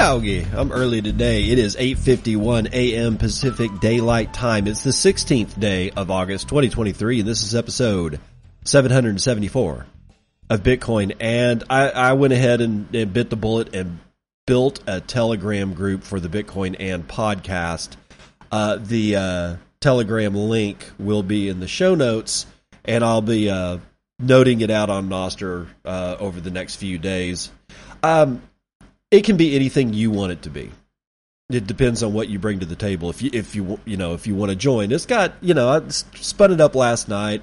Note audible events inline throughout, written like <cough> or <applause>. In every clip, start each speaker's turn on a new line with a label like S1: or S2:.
S1: Doggy. I'm early today. It is 8.51 a.m. Pacific Daylight Time. It's the 16th day of August 2023 and this is episode 774 of Bitcoin. And I, I went ahead and, and bit the bullet and built a Telegram group for the Bitcoin and podcast. Uh, the uh, Telegram link will be in the show notes and I'll be uh, noting it out on Nostr uh, over the next few days. Um, it can be anything you want it to be. It depends on what you bring to the table. If you if you you know if you want to join, it's got you know I spun it up last night,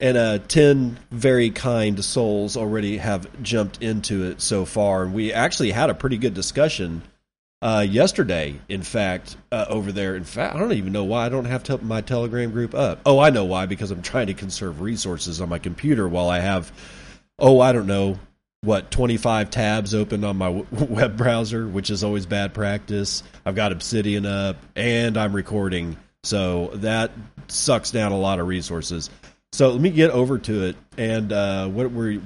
S1: and uh, ten very kind souls already have jumped into it so far. And we actually had a pretty good discussion uh, yesterday. In fact, uh, over there. In fact, I don't even know why I don't have my Telegram group up. Oh, I know why because I'm trying to conserve resources on my computer while I have. Oh, I don't know what 25 tabs open on my <laughs> web browser, which is always bad practice. I've got Obsidian up and I'm recording, so that sucks down a lot of resources. So let me get over to it and uh, what we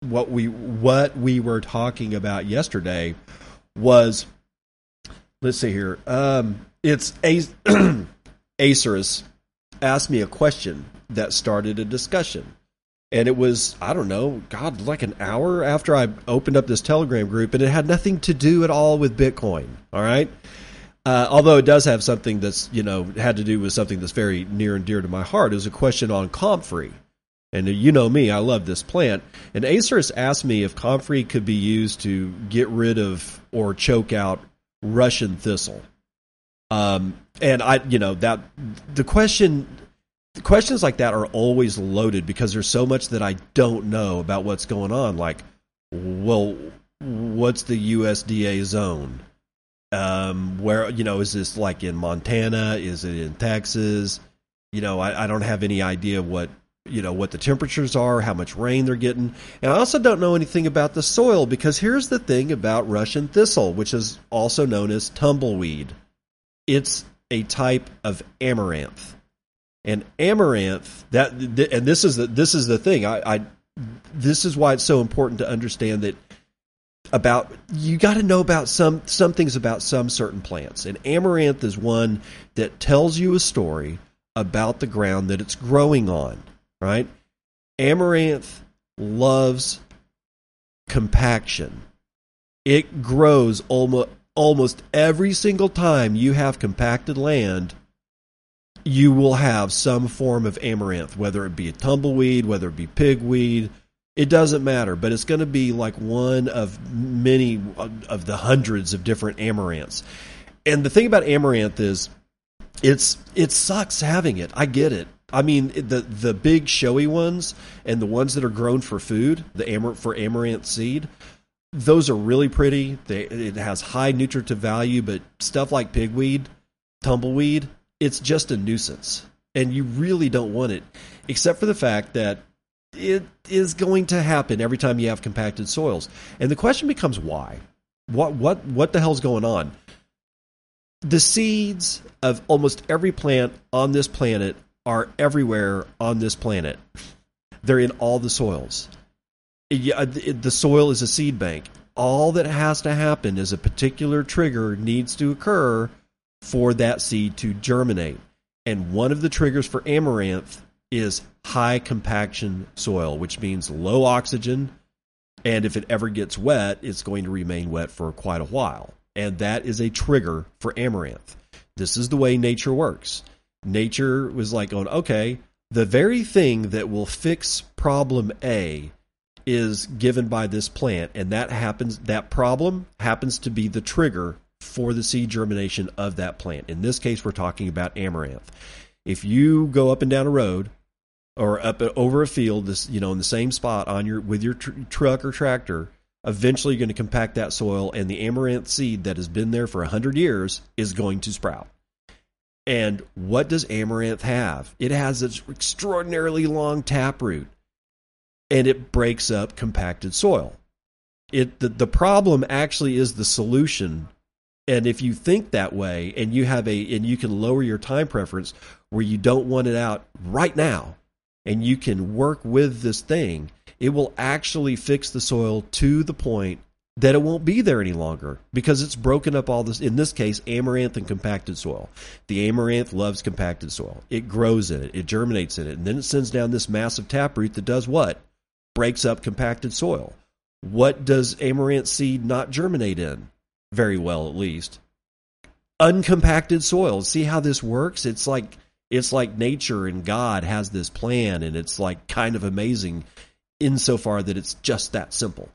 S1: what we what we were talking about yesterday was let's see here. Um, it's <clears throat> Acerus asked me a question that started a discussion and it was i don't know god like an hour after i opened up this telegram group and it had nothing to do at all with bitcoin all right? Uh, although it does have something that's you know had to do with something that's very near and dear to my heart it was a question on comfrey. And you know me i love this plant. And acerus asked me if comfrey could be used to get rid of or choke out russian thistle. Um, and i you know that the question questions like that are always loaded because there's so much that I don't know about what's going on. Like, well, what's the USDA zone? Um, where you know is this like in Montana? Is it in Texas? You know, I, I don't have any idea what you know what the temperatures are, how much rain they're getting, and I also don't know anything about the soil because here's the thing about Russian thistle, which is also known as tumbleweed. It's a type of amaranth and amaranth that and this is the this is the thing. I, I this is why it's so important to understand that about you got to know about some some things about some certain plants. And amaranth is one that tells you a story about the ground that it's growing on right? Amaranth loves compaction. It grows almost almost every single time you have compacted land you will have some form of amaranth, whether it be a tumbleweed, whether it be pigweed. It doesn't matter, but it's going to be like one of many of the hundreds of different amaranths. And the thing about amaranth is, it's it sucks having it. I get it. I mean, the the big showy ones and the ones that are grown for food, the amar for amaranth seed, those are really pretty. They, it has high nutritive value, but stuff like pigweed, tumbleweed, it's just a nuisance and you really don't want it except for the fact that it is going to happen every time you have compacted soils. And the question becomes why? What what what the hell's going on? The seeds of almost every plant on this planet are everywhere on this planet. They're in all the soils. Uh, the soil is a seed bank. All that has to happen is a particular trigger needs to occur for that seed to germinate. And one of the triggers for amaranth is high compaction soil, which means low oxygen. And if it ever gets wet, it's going to remain wet for quite a while. And that is a trigger for amaranth. This is the way nature works. Nature was like going, okay, the very thing that will fix problem A is given by this plant, and that happens. That problem happens to be the trigger for the seed germination of that plant. In this case, we're talking about amaranth. If you go up and down a road or up over a field, this you know in the same spot on your with your tr- truck or tractor, eventually you're going to compact that soil, and the amaranth seed that has been there for hundred years is going to sprout. And what does amaranth have? It has this extraordinarily long taproot, and it breaks up compacted soil. It the, the problem actually is the solution and if you think that way and you have a and you can lower your time preference where you don't want it out right now and you can work with this thing it will actually fix the soil to the point that it won't be there any longer because it's broken up all this in this case amaranth and compacted soil. The amaranth loves compacted soil. It grows in it. It germinates in it. And then it sends down this massive taproot that does what? Breaks up compacted soil. What does amaranth seed not germinate in very well at least. Uncompacted soil. See how this works? It's like it's like nature and God has this plan and it's like kind of amazing insofar that it's just that simple.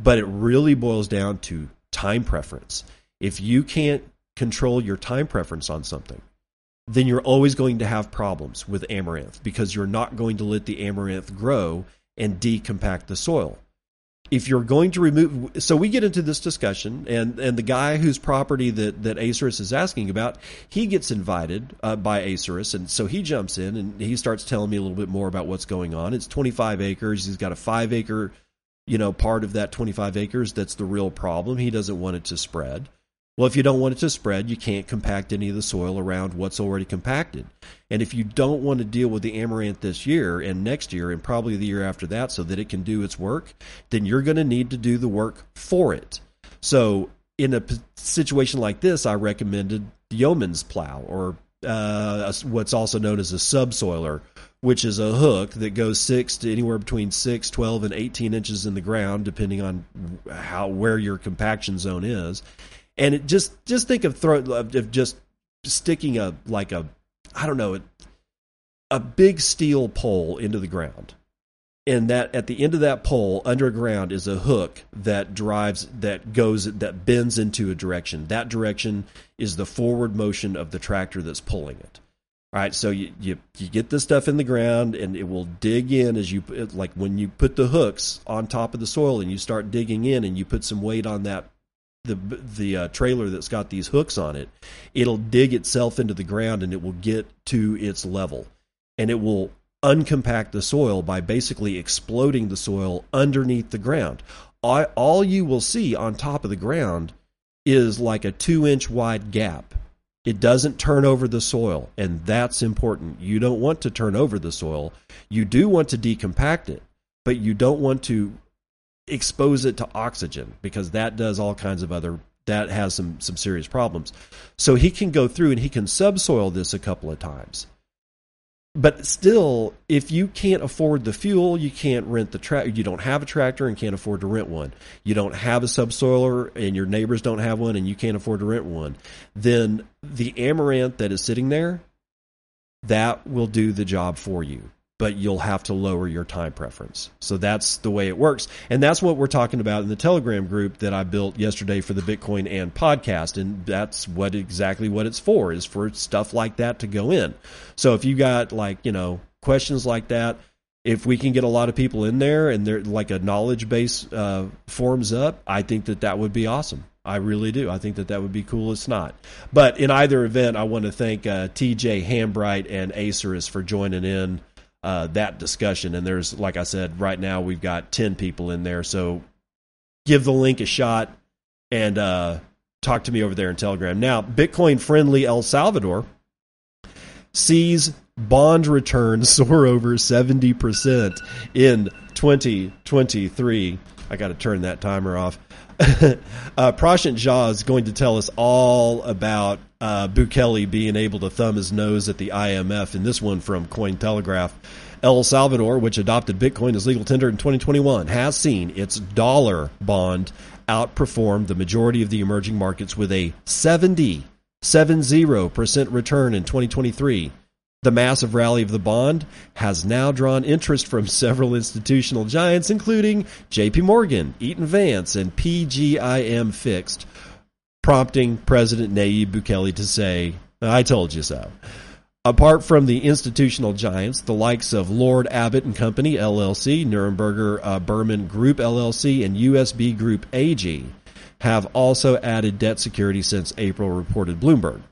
S1: But it really boils down to time preference. If you can't control your time preference on something, then you're always going to have problems with amaranth because you're not going to let the amaranth grow and decompact the soil if you're going to remove so we get into this discussion and and the guy whose property that that Acerus is asking about he gets invited uh, by Acerus. And so he jumps in and he starts telling me a little bit more about what's going on. It's 25 acres. He's got a 5 acre you know part of that 25 acres that's the real problem. He doesn't want it to spread well, if you don't want it to spread, you can't compact any of the soil around what's already compacted. And if you don't want to deal with the amaranth this year and next year and probably the year after that so that it can do its work, then you're going to need to do the work for it. So, in a situation like this, I recommended the yeoman's plow or uh, what's also known as a subsoiler, which is a hook that goes six to anywhere between 6, 12, and 18 inches in the ground, depending on how where your compaction zone is and it just just think of throw of just sticking a like a I don't know a big steel pole into the ground. And that at the end of that pole underground is a hook that drives that goes that bends into a direction. That direction is the forward motion of the tractor that's pulling it. All right? So you, you you get this stuff in the ground and it will dig in as you like when you put the hooks on top of the soil and you start digging in and you put some weight on that the the uh, trailer that's got these hooks on it, it'll dig itself into the ground and it will get to its level, and it will uncompact the soil by basically exploding the soil underneath the ground. All, all you will see on top of the ground is like a two inch wide gap. It doesn't turn over the soil, and that's important. You don't want to turn over the soil. You do want to decompact it, but you don't want to expose it to oxygen because that does all kinds of other that has some some serious problems. So he can go through and he can subsoil this a couple of times. But still, if you can't afford the fuel, you can't rent the tractor. You don't have a tractor and can't afford to rent one. You don't have a subsoiler and your neighbors don't have one and you can't afford to rent one. Then the amaranth that is sitting there, that will do the job for you but you'll have to lower your time preference. So that's the way it works. And that's what we're talking about in the Telegram group that I built yesterday for the Bitcoin and podcast. And that's what exactly what it's for is for stuff like that to go in. So if you got like, you know, questions like that, if we can get a lot of people in there and they're like a knowledge base uh, forms up, I think that that would be awesome. I really do. I think that that would be cool. It's not. But in either event, I want to thank uh, TJ Hambright and Acerus for joining in uh, that discussion. And there's, like I said, right now we've got 10 people in there. So give the link a shot and uh, talk to me over there in Telegram. Now, Bitcoin friendly El Salvador sees bond returns <laughs> soar over 70% in 2023. I got to turn that timer off. <laughs> uh, Prashant Jha is going to tell us all about uh, Bukele being able to thumb his nose at the IMF, and this one from Cointelegraph. El Salvador, which adopted Bitcoin as legal tender in 2021, has seen its dollar bond outperform the majority of the emerging markets with a 70, 70% return in 2023 The massive rally of the bond has now drawn interest from several institutional giants, including JP Morgan, Eaton Vance, and PGIM Fixed, prompting President Nayib Bukele to say, I told you so. Apart from the institutional giants, the likes of Lord Abbett and Company LLC, Nuremberger uh, Berman Group LLC, and USB Group AG have also added debt security since April, reported Bloomberg.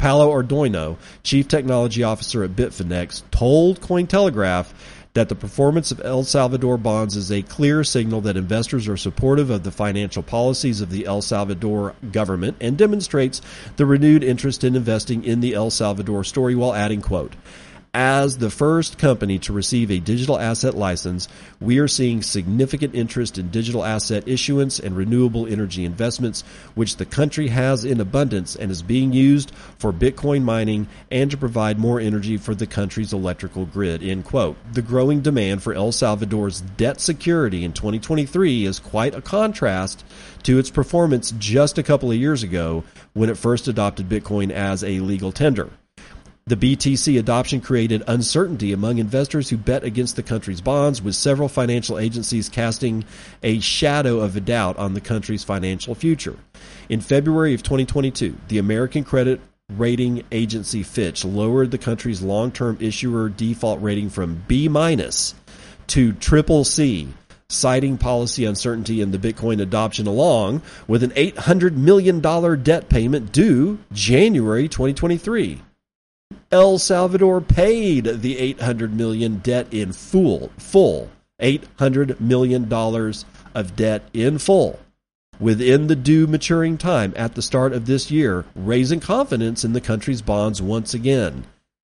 S1: Paolo Ardoino, chief technology officer at Bitfinex, told Cointelegraph that the performance of El Salvador bonds is a clear signal that investors are supportive of the financial policies of the El Salvador government and demonstrates the renewed interest in investing in the El Salvador story while adding quote as the first company to receive a digital asset license, we are seeing significant interest in digital asset issuance and renewable energy investments, which the country has in abundance and is being used for Bitcoin mining and to provide more energy for the country's electrical grid. End quote. The growing demand for El Salvador's debt security in 2023 is quite a contrast to its performance just a couple of years ago when it first adopted Bitcoin as a legal tender. The BTC adoption created uncertainty among investors who bet against the country's bonds, with several financial agencies casting a shadow of a doubt on the country's financial future. In February of 2022, the American credit rating agency Fitch lowered the country's long-term issuer default rating from B minus to triple C, citing policy uncertainty in the Bitcoin adoption along with an $800 million debt payment due January 2023. El Salvador paid the 800 million debt in full, full 800 million dollars of debt in full within the due maturing time at the start of this year, raising confidence in the country's bonds once again.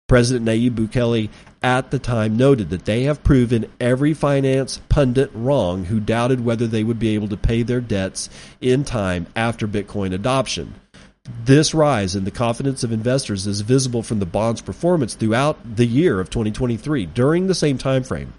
S1: President Nayib Bukele at the time noted that they have proven every finance pundit wrong who doubted whether they would be able to pay their debts in time after Bitcoin adoption. This rise in the confidence of investors is visible from the bond's performance throughout the year of 2023. During the same time frame,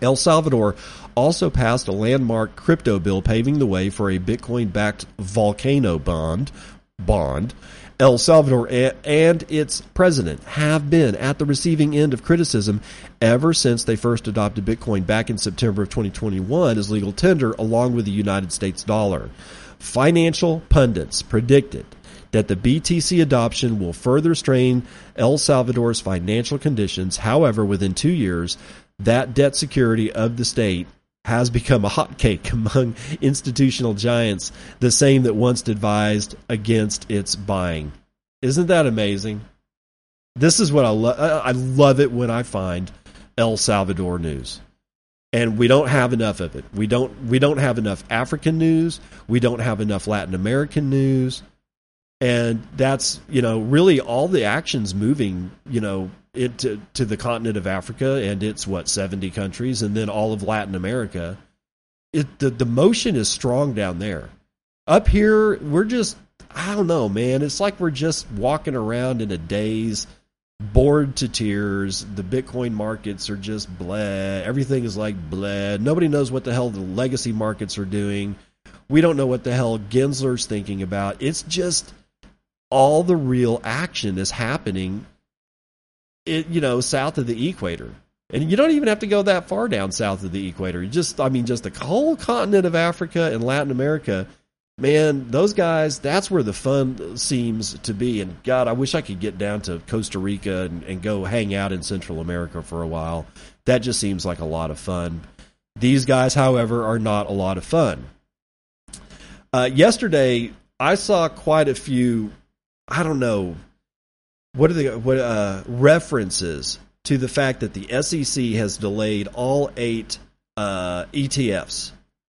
S1: El Salvador also passed a landmark crypto bill paving the way for a Bitcoin-backed volcano bond. Bond. El Salvador and its president have been at the receiving end of criticism ever since they first adopted Bitcoin back in September of 2021 as legal tender along with the United States dollar. Financial pundits predicted that the BTC adoption will further strain El Salvador's financial conditions. However, within two years, that debt security of the state has become a hotcake <laughs> among institutional giants, the same that once advised against its buying. Isn't that amazing? This is what I love. I love it when I find El Salvador news. And we don't have enough of it. We don't we don't have enough African news. We don't have enough Latin American news and that's you know really all the actions moving you know into to the continent of Africa and it's what 70 countries and then all of Latin America. It the, the motion is strong down there. Up here we're just I don't know man. It's like we're just walking around in a daze bored to tears. The bitcoin markets are just bleh. Everything is like bleh. Nobody knows what the hell the legacy markets are doing. We don't know what the hell Gensler's thinking about. It's just all the real action is happening it, you know south of the equator. And you don't even have to go that far down south of the equator. You just i mean just the whole continent of africa and latin america. Man those guys that's where the fun seems to be. And god i wish i could get down to costa rica and, and go hang out in central america for a while. That just seems like a lot of fun. These guys however are not a lot of fun. Uh, yesterday i saw quite a few I don't know what are the what uh, references to the fact that the SEC has delayed all eight uh, ETFs,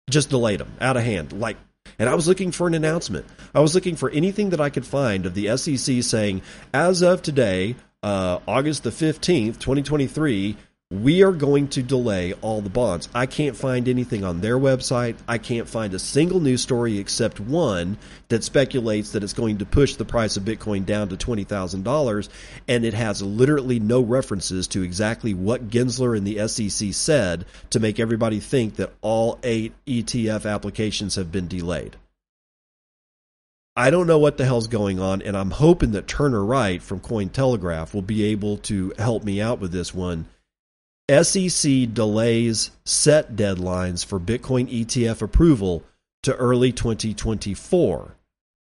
S1: just delayed them out of hand. Like, and I was looking for an announcement. I was looking for anything that I could find of the SEC saying, as of today, uh, August the fifteenth, twenty twenty three, we are going to delay all the bonds. I can't find anything on their website. I can't find a single news story except one that speculates that it's going to push the price of Bitcoin down to $20,000. And it has literally no references to exactly what Gensler and the SEC said to make everybody think that all eight ETF applications have been delayed. I don't know what the hell's going on, and I'm hoping that Turner Wright from Cointelegraph will be able to help me out with this one. SEC delays set deadlines for Bitcoin ETF approval to early 2024,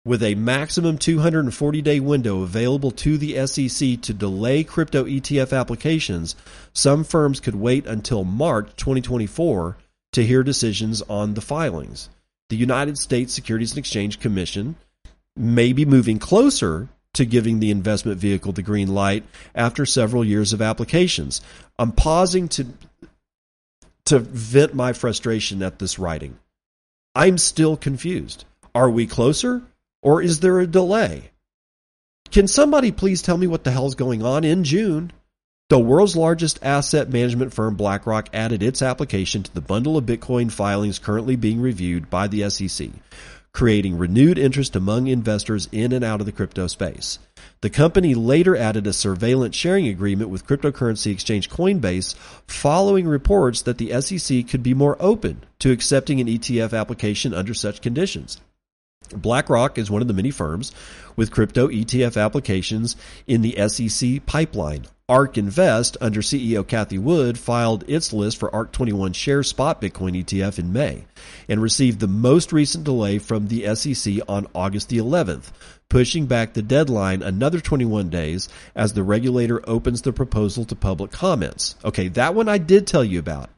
S1: with a maximum 240 day window available to the SEC to delay crypto ETF applications. Some firms could wait until March 2024 to hear decisions on the filings. The United States Securities and Exchange Commission may be moving closer to giving the investment vehicle the green light after several years of applications. I'm pausing to to vent my frustration at this writing. I'm still confused. Are we closer or is there a delay? Can somebody please tell me what the hell's going on in June? The world's largest asset management firm BlackRock added its application to the bundle of Bitcoin filings currently being reviewed by the SEC creating renewed interest among investors in and out of the crypto space. The company later added a surveillance sharing agreement with cryptocurrency exchange Coinbase following reports that the SEC could be more open to accepting an ETF application under such conditions. BlackRock is one of the many firms with crypto ETF applications in the SEC pipeline. ARK Invest, under CEO Cathie Wood, filed its list for ARK 21 share spot Bitcoin ETF in May and received the most recent delay from the SEC on August the 11th, pushing back the deadline another 21 days as the regulator opens the proposal to public comments. Okay, that one I did tell you about.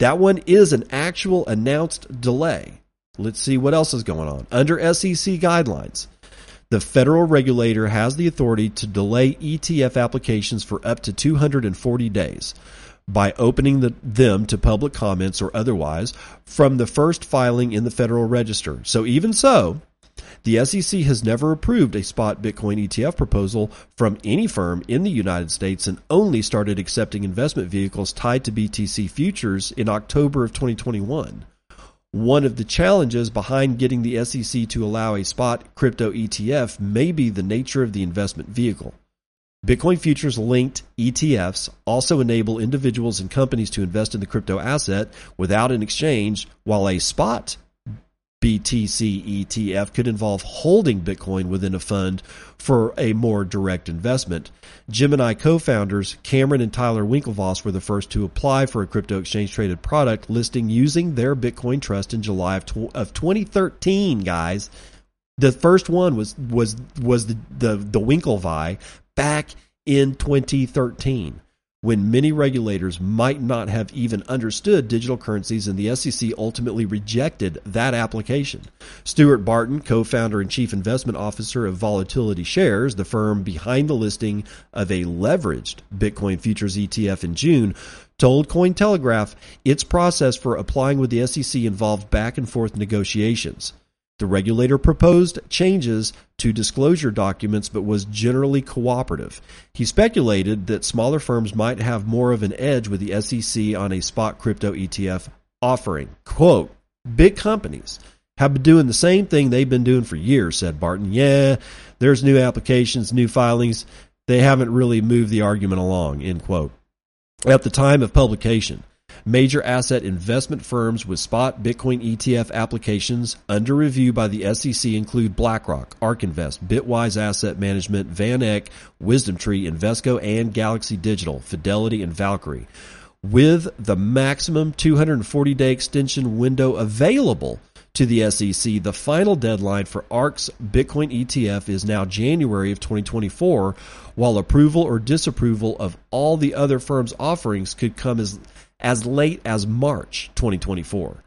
S1: That one is an actual announced delay. Let's see what else is going on. Under SEC guidelines, the federal regulator has the authority to delay ETF applications for up to 240 days by opening the, them to public comments or otherwise from the first filing in the Federal Register. So, even so, the SEC has never approved a spot Bitcoin ETF proposal from any firm in the United States and only started accepting investment vehicles tied to BTC futures in October of 2021. One of the challenges behind getting the SEC to allow a spot crypto ETF may be the nature of the investment vehicle. Bitcoin futures linked ETFs also enable individuals and companies to invest in the crypto asset without an exchange, while a spot BTC ETF could involve holding Bitcoin within a fund for a more direct investment. Gemini co founders Cameron and Tyler Winklevoss were the first to apply for a crypto exchange traded product listing using their Bitcoin trust in July of, tw- of 2013, guys. The first one was was was the the, the Winklevi back in 2013 when many regulators might not have even understood digital currencies and the SEC ultimately rejected that application. Stuart Barton, co-founder and chief investment officer of Volatility Shares, the firm behind the listing of a leveraged Bitcoin futures ETF in June, told Cointelegraph its process for applying with the SEC involved back and forth negotiations. The regulator proposed changes to disclosure documents but was generally cooperative. He speculated that smaller firms might have more of an edge with the SEC on a spot crypto ETF offering. Quote, big companies have been doing the same thing they've been doing for years, said Barton. Yeah, there's new applications, new filings. They haven't really moved the argument along, end quote. At the time of publication, Major asset investment firms with spot Bitcoin ETF applications under review by the SEC include BlackRock, ARK Invest, Bitwise Asset Management, Van Eck, WisdomTree, Invesco, and Galaxy Digital, Fidelity, and Valkyrie. With the maximum 240 day extension window available to the SEC, the final deadline for ARK's Bitcoin ETF is now January of 2024, while approval or disapproval of all the other firms' offerings could come as as late as March 2024.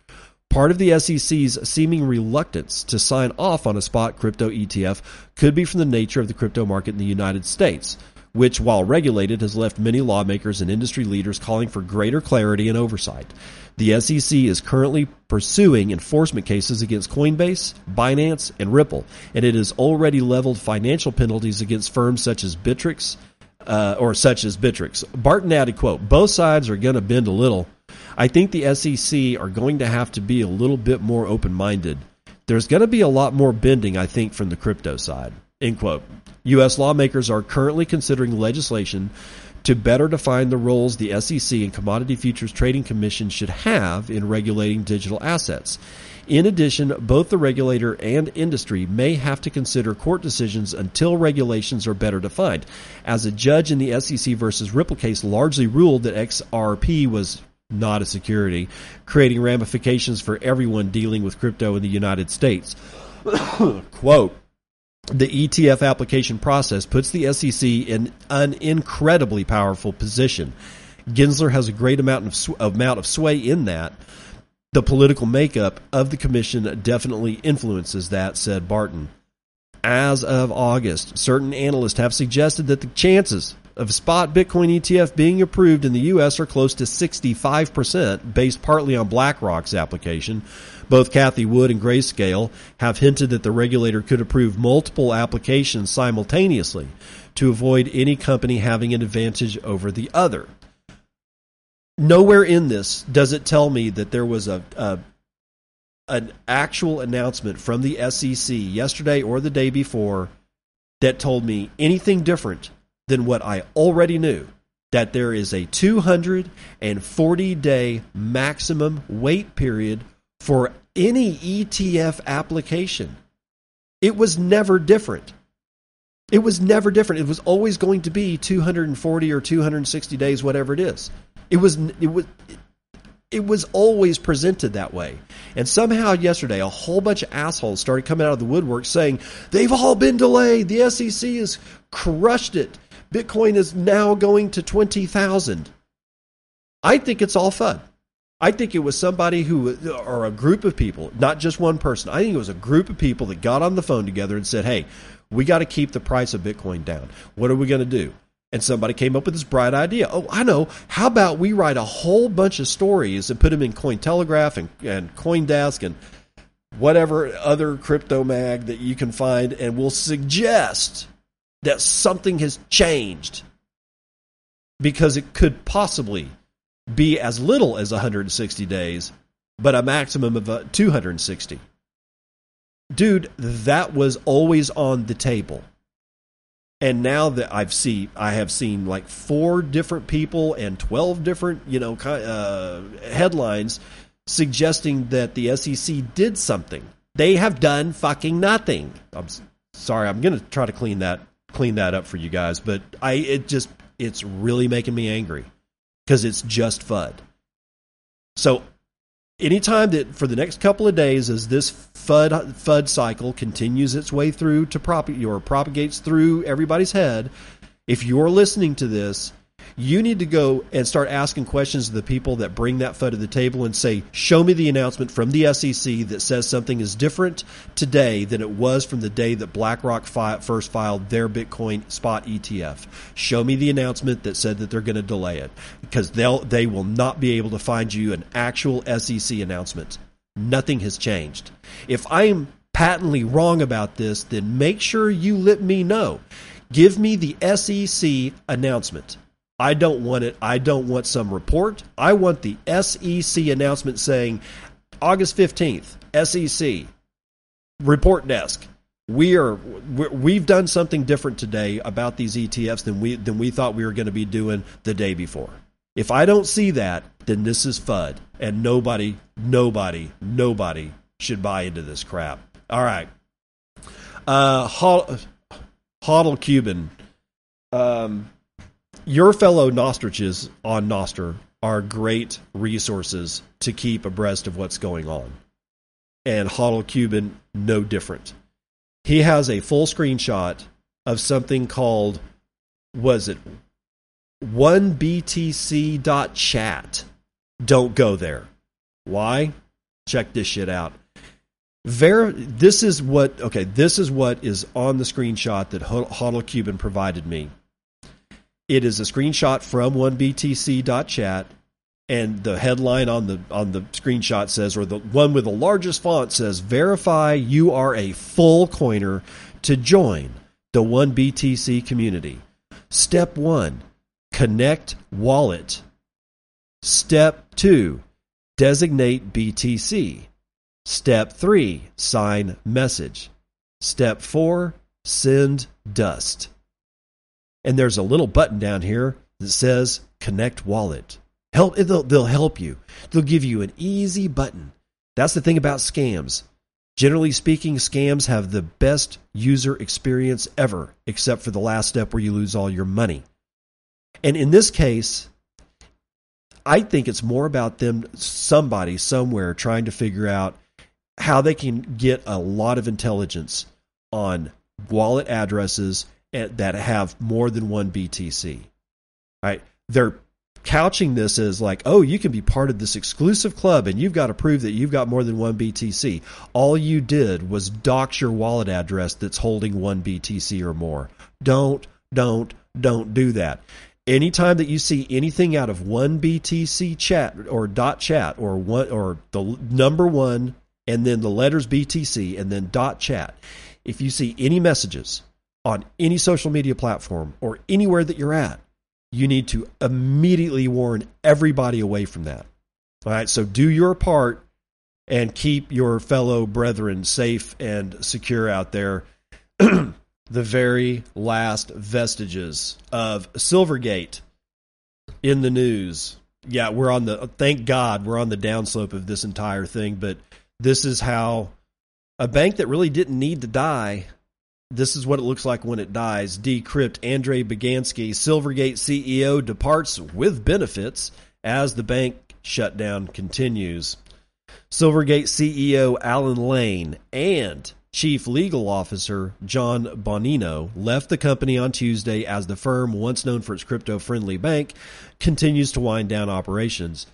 S1: Part of the SEC's seeming reluctance to sign off on a spot crypto ETF could be from the nature of the crypto market in the United States, which, while regulated, has left many lawmakers and industry leaders calling for greater clarity and oversight. The SEC is currently pursuing enforcement cases against Coinbase, Binance, and Ripple, and it has already leveled financial penalties against firms such as Bittrex, uh, or such as Bittrex. Barton added, quote, both sides are going to bend a little. I think the SEC are going to have to be a little bit more open-minded. There's going to be a lot more bending, I think, from the crypto side, end quote. U.S. lawmakers are currently considering legislation to better define the roles the SEC and Commodity Futures Trading Commission should have in regulating digital assets. In addition, both the regulator and industry may have to consider court decisions until regulations are better defined. As a judge in the SEC versus Ripple case largely ruled that XRP was not a security, creating ramifications for everyone dealing with crypto in the United States. <coughs> Quote, the ETF application process puts the SEC in an incredibly powerful position. Gensler has a great amount of, sw- amount of sway in that. The political makeup of the commission definitely influences that, said Barton. As of August, certain analysts have suggested that the chances of spot Bitcoin ETF being approved in the U.S. are close to 65%, based partly on BlackRock's application. Both Cathie Wood and Grayscale have hinted that the regulator could approve multiple applications simultaneously to avoid any company having an advantage over the other. Nowhere in this does it tell me that there was a, a an actual announcement from the SEC yesterday or the day before that told me anything different than what I already knew that there is a 240 day maximum wait period for any ETF application. It was never different. It was never different. It was always going to be 240 or 260 days, whatever it is. It was it was it was always presented that way. And somehow yesterday, a whole bunch of assholes started coming out of the woodwork saying they've all been delayed. The SEC has crushed it. Bitcoin is now going to 20,000. I think it's all fun. I think it was somebody who, or a group of people, not just one person. I think it was a group of people that got on the phone together and said, hey, we got to keep the price of Bitcoin down. What are we going to do? And somebody came up with this bright idea. Oh, I know. How about we write a whole bunch of stories and put them in Cointelegraph and, and Coindesk and whatever other crypto mag that you can find, and we'll suggest that something has changed because it could possibly be as little as 160 days, but a maximum of uh, 260. Dude, that was always on the table. And now that I've seen, I have seen like four different people and 12 different, you know, uh, headlines suggesting that the SEC did something. They have done fucking nothing. I'm sorry. I'm going to try to clean that clean that up for you guys, but I it just it's really making me angry because it's just FUD. So anytime that for the next couple of days as this FUD FUD cycle continues its way through to prop or propagates through everybody's head, if you're listening to this you need to go and start asking questions to the people that bring that FUD to the table and say, show me the announcement from the SEC that says something is different today than it was from the day that BlackRock fi- first filed their Bitcoin spot ETF. Show me the announcement that said that they're going to delay it because they'll, they will not be able to find you an actual SEC announcement. Nothing has changed. If I am patently wrong about this, then make sure you let me know. Give me the SEC announcement. I don't want it. I don't want some report. I want the SEC announcement saying August 15th, SEC report desk. We are we've done something different today about these ETFs than we than we thought we were going to be doing the day before. If I don't see that, then this is FUD and nobody nobody nobody should buy into this crap. All right. Uh Hodl Cuban um your fellow Nostriches on Nostr are great resources to keep abreast of what's going on. And Hodl Cuban, no different. He has a full screenshot of something called, was it 1btc.chat? Don't go there. Why? Check this shit out. This is what okay. This is what is on the screenshot that Hodl Cuban provided me. It is a screenshot from 1btc.chat and the headline on the on the screenshot says or the one with the largest font says verify you are a full coiner to join the 1BTC community. Step 1, connect wallet. Step 2, designate BTC. Step 3, sign message. Step 4, send dust and there's a little button down here that says connect wallet. Help they'll, they'll help you. They'll give you an easy button That's the thing about scams. Generally speaking, scams have the best user experience ever, except for the last step where you lose all your money. And in this case, I think it's more about them, somebody somewhere trying to figure out how they can get a lot of intelligence on wallet addresses that have more than one BTC. Right? They're couching this as like, oh, you can be part of this exclusive club and you've got to prove that you've got more than one BTC. All you did was dox your wallet address that's holding one BTC or more. Don't, don't, don't do that. Anytime that you see anything out of one BTC chat or dot chat or one or the number one and then the letters BTC and then dot chat, if you see any messages on any social media platform or anywhere that you're at, you need to immediately warn everybody away from that. All right, so do your part and keep your fellow brethren safe and secure out there. <clears throat> the very last vestiges of Silvergate in the news. Yeah, we're on the thank God we're on the downslope of this entire thing, but this is how a bank that really didn't need to die this is what it looks like when it dies. Decrypt Andrei Beganski, Silvergate CEO, departs with benefits as the bank shutdown continues. Silvergate CEO Alan Lane and Chief Legal Officer John Bonino left the company on Tuesday as the firm, once known for its crypto friendly bank, continues to wind down operations.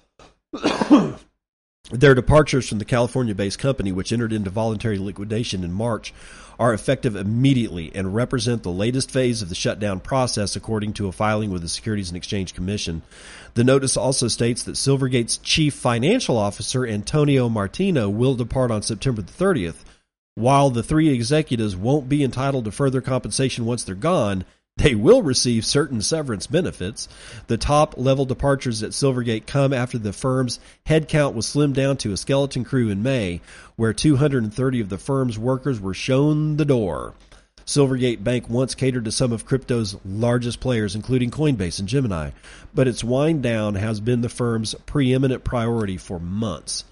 S1: Their departures from the California based company, which entered into voluntary liquidation in March, are effective immediately and represent the latest phase of the shutdown process, according to a filing with the Securities and Exchange Commission. The notice also states that Silvergate's chief financial officer, Antonio Martino, will depart on September the 30th. While the three executives won't be entitled to further compensation once they're gone, they will receive certain severance benefits. The top level departures at Silvergate come after the firm's headcount was slimmed down to a skeleton crew in May, where 230 of the firm's workers were shown the door. Silvergate Bank once catered to some of crypto's largest players, including Coinbase and Gemini, but its wind down has been the firm's preeminent priority for months.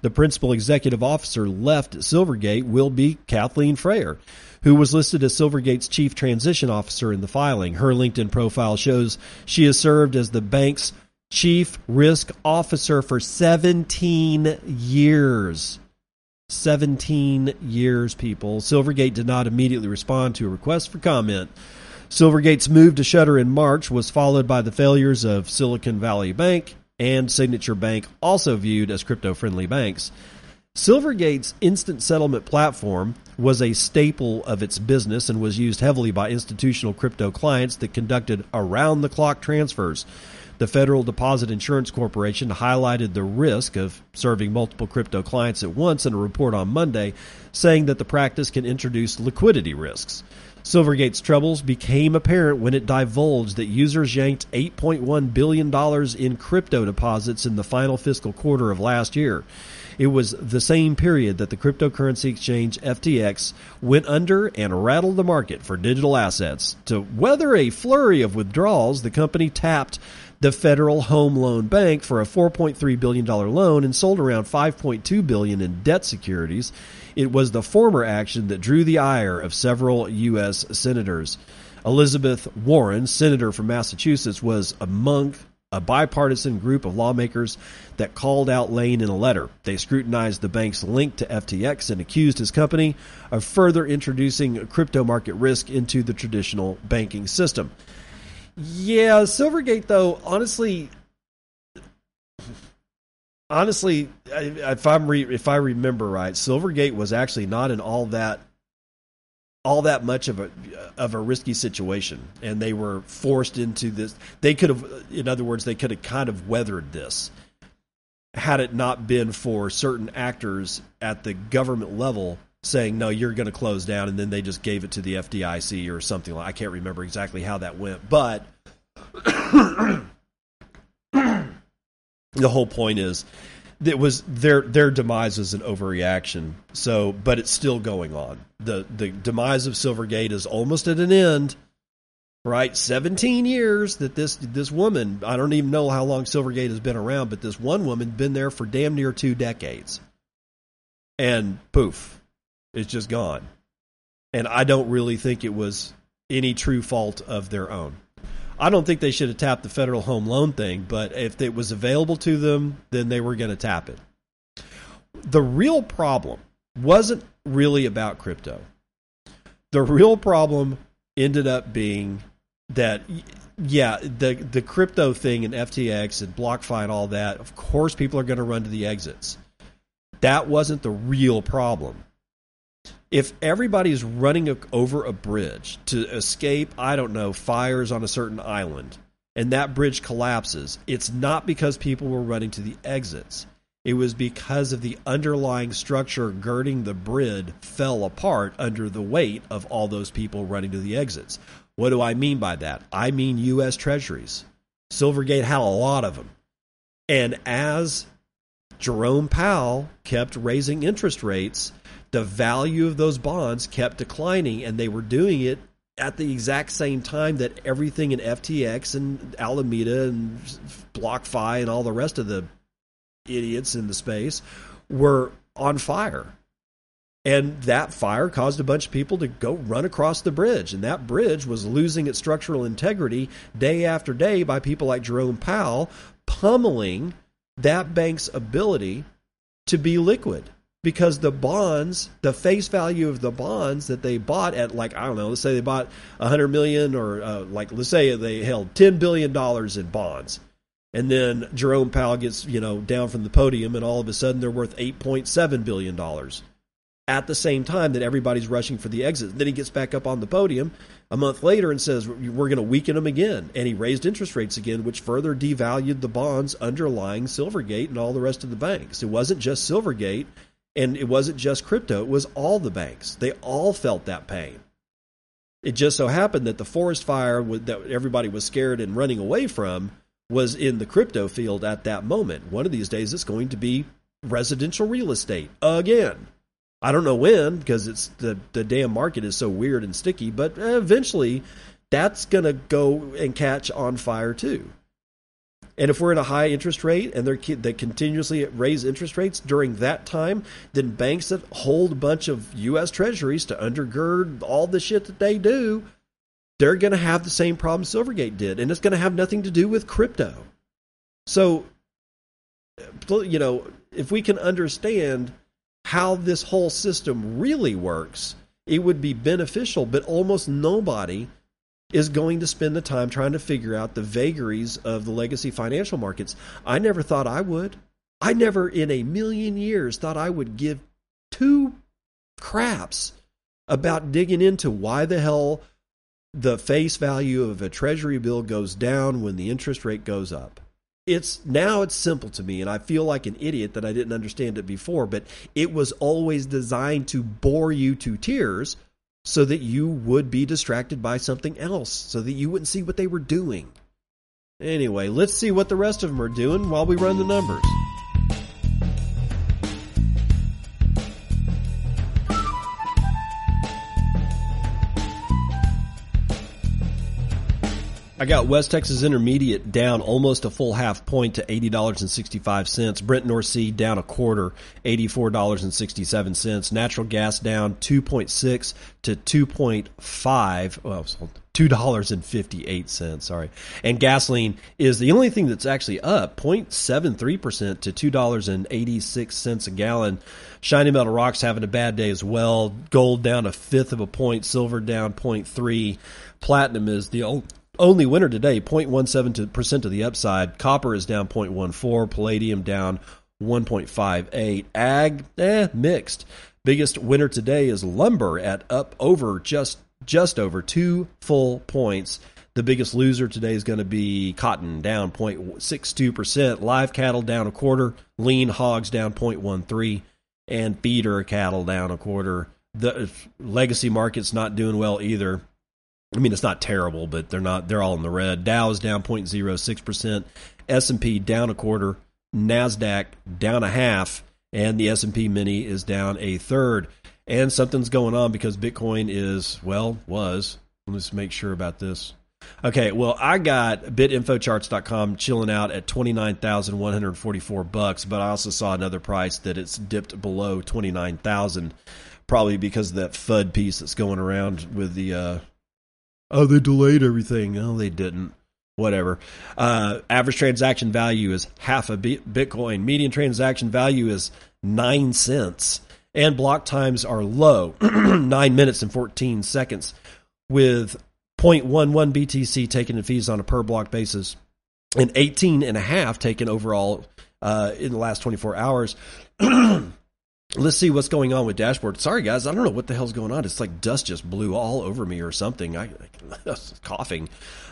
S1: The principal executive officer left at Silvergate will be Kathleen Fraher who was listed as Silvergate's chief transition officer in the filing. Her LinkedIn profile shows she has served as the bank's chief risk officer for 17 years. 17 years, people. Silvergate did not immediately respond to a request for comment. Silvergate's move to shutter in March was followed by the failures of Silicon Valley Bank and Signature Bank, also viewed as crypto friendly banks. Silvergate's instant settlement platform was a staple of its business and was used heavily by institutional crypto clients that conducted around the clock transfers. The Federal Deposit Insurance Corporation highlighted the risk of serving multiple crypto clients at once in a report on Monday, saying that the practice can introduce liquidity risks. Silvergate's troubles became apparent when it divulged that users yanked $8.1 billion in crypto deposits in the final fiscal quarter of last year. It was the same period that the cryptocurrency exchange FTX went under and rattled the market for digital assets. To weather a flurry of withdrawals, the company tapped the Federal Home Loan Bank for a 4.3 billion dollar loan and sold around 5.2 billion in debt securities. It was the former action that drew the ire of several US senators. Elizabeth Warren, senator from Massachusetts, was among a bipartisan group of lawmakers that called out Lane in a letter. They scrutinized the bank's link to FTX and accused his company of further introducing crypto market risk into the traditional banking system. Yeah, Silvergate, though, honestly, honestly, if I'm re- if I remember right, Silvergate was actually not in all that all that much of a of a risky situation, and they were forced into this. They could have, in other words, they could have kind of weathered this had it not been for certain actors at the government level saying no, you're going to close down, and then they just gave it to the FDIC or something like. I can't remember exactly how that went, but <coughs> the whole point is it was their their demise was an overreaction. So, but it's still going on. the The demise of Silvergate is almost at an end. Right, seventeen years that this this woman. I don't even know how long Silvergate has been around, but this one woman been there for damn near two decades. and poof, it's just gone. And I don't really think it was any true fault of their own. I don't think they should have tapped the federal home loan thing, but if it was available to them, then they were going to tap it. The real problem wasn't really about crypto. The real problem ended up being that yeah, the the crypto thing and FTX and BlockFi and all that, of course people are going to run to the exits. That wasn't the real problem. If everybody's running over a bridge to escape, I don't know, fires on a certain island, and that bridge collapses, it's not because people were running to the exits. It was because of the underlying structure girding the bridge fell apart under the weight of all those people running to the exits. What do I mean by that? I mean U.S. Treasuries. Silvergate had a lot of them. And as Jerome Powell kept raising interest rates, the value of those bonds kept declining, and they were doing it at the exact same time that everything in FTX and Alameda and BlockFi and all the rest of the idiots in the space were on fire. And that fire caused a bunch of people to go run across the bridge. And that bridge was losing its structural integrity day after day by people like Jerome Powell pummeling that bank's ability to be liquid. Because the bonds, the face value of the bonds that they bought at, like, I don't know, let's say they bought 100 million or uh, like, let's say they held $10 billion in bonds. And then Jerome Powell gets, you know, down from the podium and all of a sudden they're worth $8.7 billion at the same time that everybody's rushing for the exit. Then he gets back up on the podium a month later and says, We're going to weaken them again. And he raised interest rates again, which further devalued the bonds underlying Silvergate and all the rest of the banks. It wasn't just Silvergate and it wasn't just crypto, it was all the banks. They all felt that pain. It just so happened that the forest fire that everybody was scared and running away from was in the crypto field at that moment. One of these days, it's going to be residential real estate again. I don't know when because it's the the damn market is so weird and sticky, but eventually that's going to go and catch on fire too. And if we're in a high interest rate and they're they continuously raise interest rates during that time, then banks that hold a bunch of U.S. Treasuries to undergird all the shit that they do, they're going to have the same problem Silvergate did, and it's going to have nothing to do with crypto. So, you know, if we can understand how this whole system really works, it would be beneficial, but almost nobody is going to spend the time trying to figure out the vagaries of the legacy financial markets. I never thought I would. I never in a million years thought I would give two craps about digging into why the hell the face value of a treasury bill goes down when the interest rate goes up it's now it's simple to me and i feel like an idiot that i didn't understand it before but it was always designed to bore you to tears so that you would be distracted by something else so that you wouldn't see what they were doing. Anyway let's see what the rest of them are doing while we run the numbers I got West Texas Intermediate down almost a full half point to eighty dollars and sixty five cents. Brent North Sea down a quarter, eighty four dollars and sixty seven cents. Natural gas down two point six to two point five. Well, two dollars and fifty eight cents. Sorry, and gasoline is the only thing that's actually up 0.73 percent to two dollars and eighty six cents a gallon. Shiny Metal Rocks having a bad day as well. Gold down a fifth of a point. Silver down 0.3. Platinum is the only only winner today, 0.17% to the upside. Copper is down 0.14. Palladium down 1.58. Ag, eh, mixed. Biggest winner today is lumber at up over just just over two full points. The biggest loser today is going to be cotton down 0.62%, live cattle down a quarter, lean hogs down 0.13, and feeder cattle down a quarter. The legacy market's not doing well either. I mean, it's not terrible, but they're not. They're all in the red. Dow is down 0.06 percent. S and P down a quarter. Nasdaq down a half, and the S and P Mini is down a third. And something's going on because Bitcoin is well was. Let's make sure about this. Okay, well, I got bitinfocharts.com chilling out at 29,144 bucks, but I also saw another price that it's dipped below 29,000 probably because of that FUD piece that's going around with the uh oh they delayed everything. Oh, they didn't. Whatever. Uh, average transaction value is half a Bitcoin. Median transaction value is nine cents, and block times are low, <clears throat> nine minutes and fourteen seconds, with 0.11 BTC taken in fees on a per block basis, and 18 and a half taken overall uh, in the last 24 hours. <clears throat> Let's see what's going on with dashboard. Sorry, guys, I don't know what the hell's going on. It's like dust just blew all over me or something. I, <laughs> I coughing.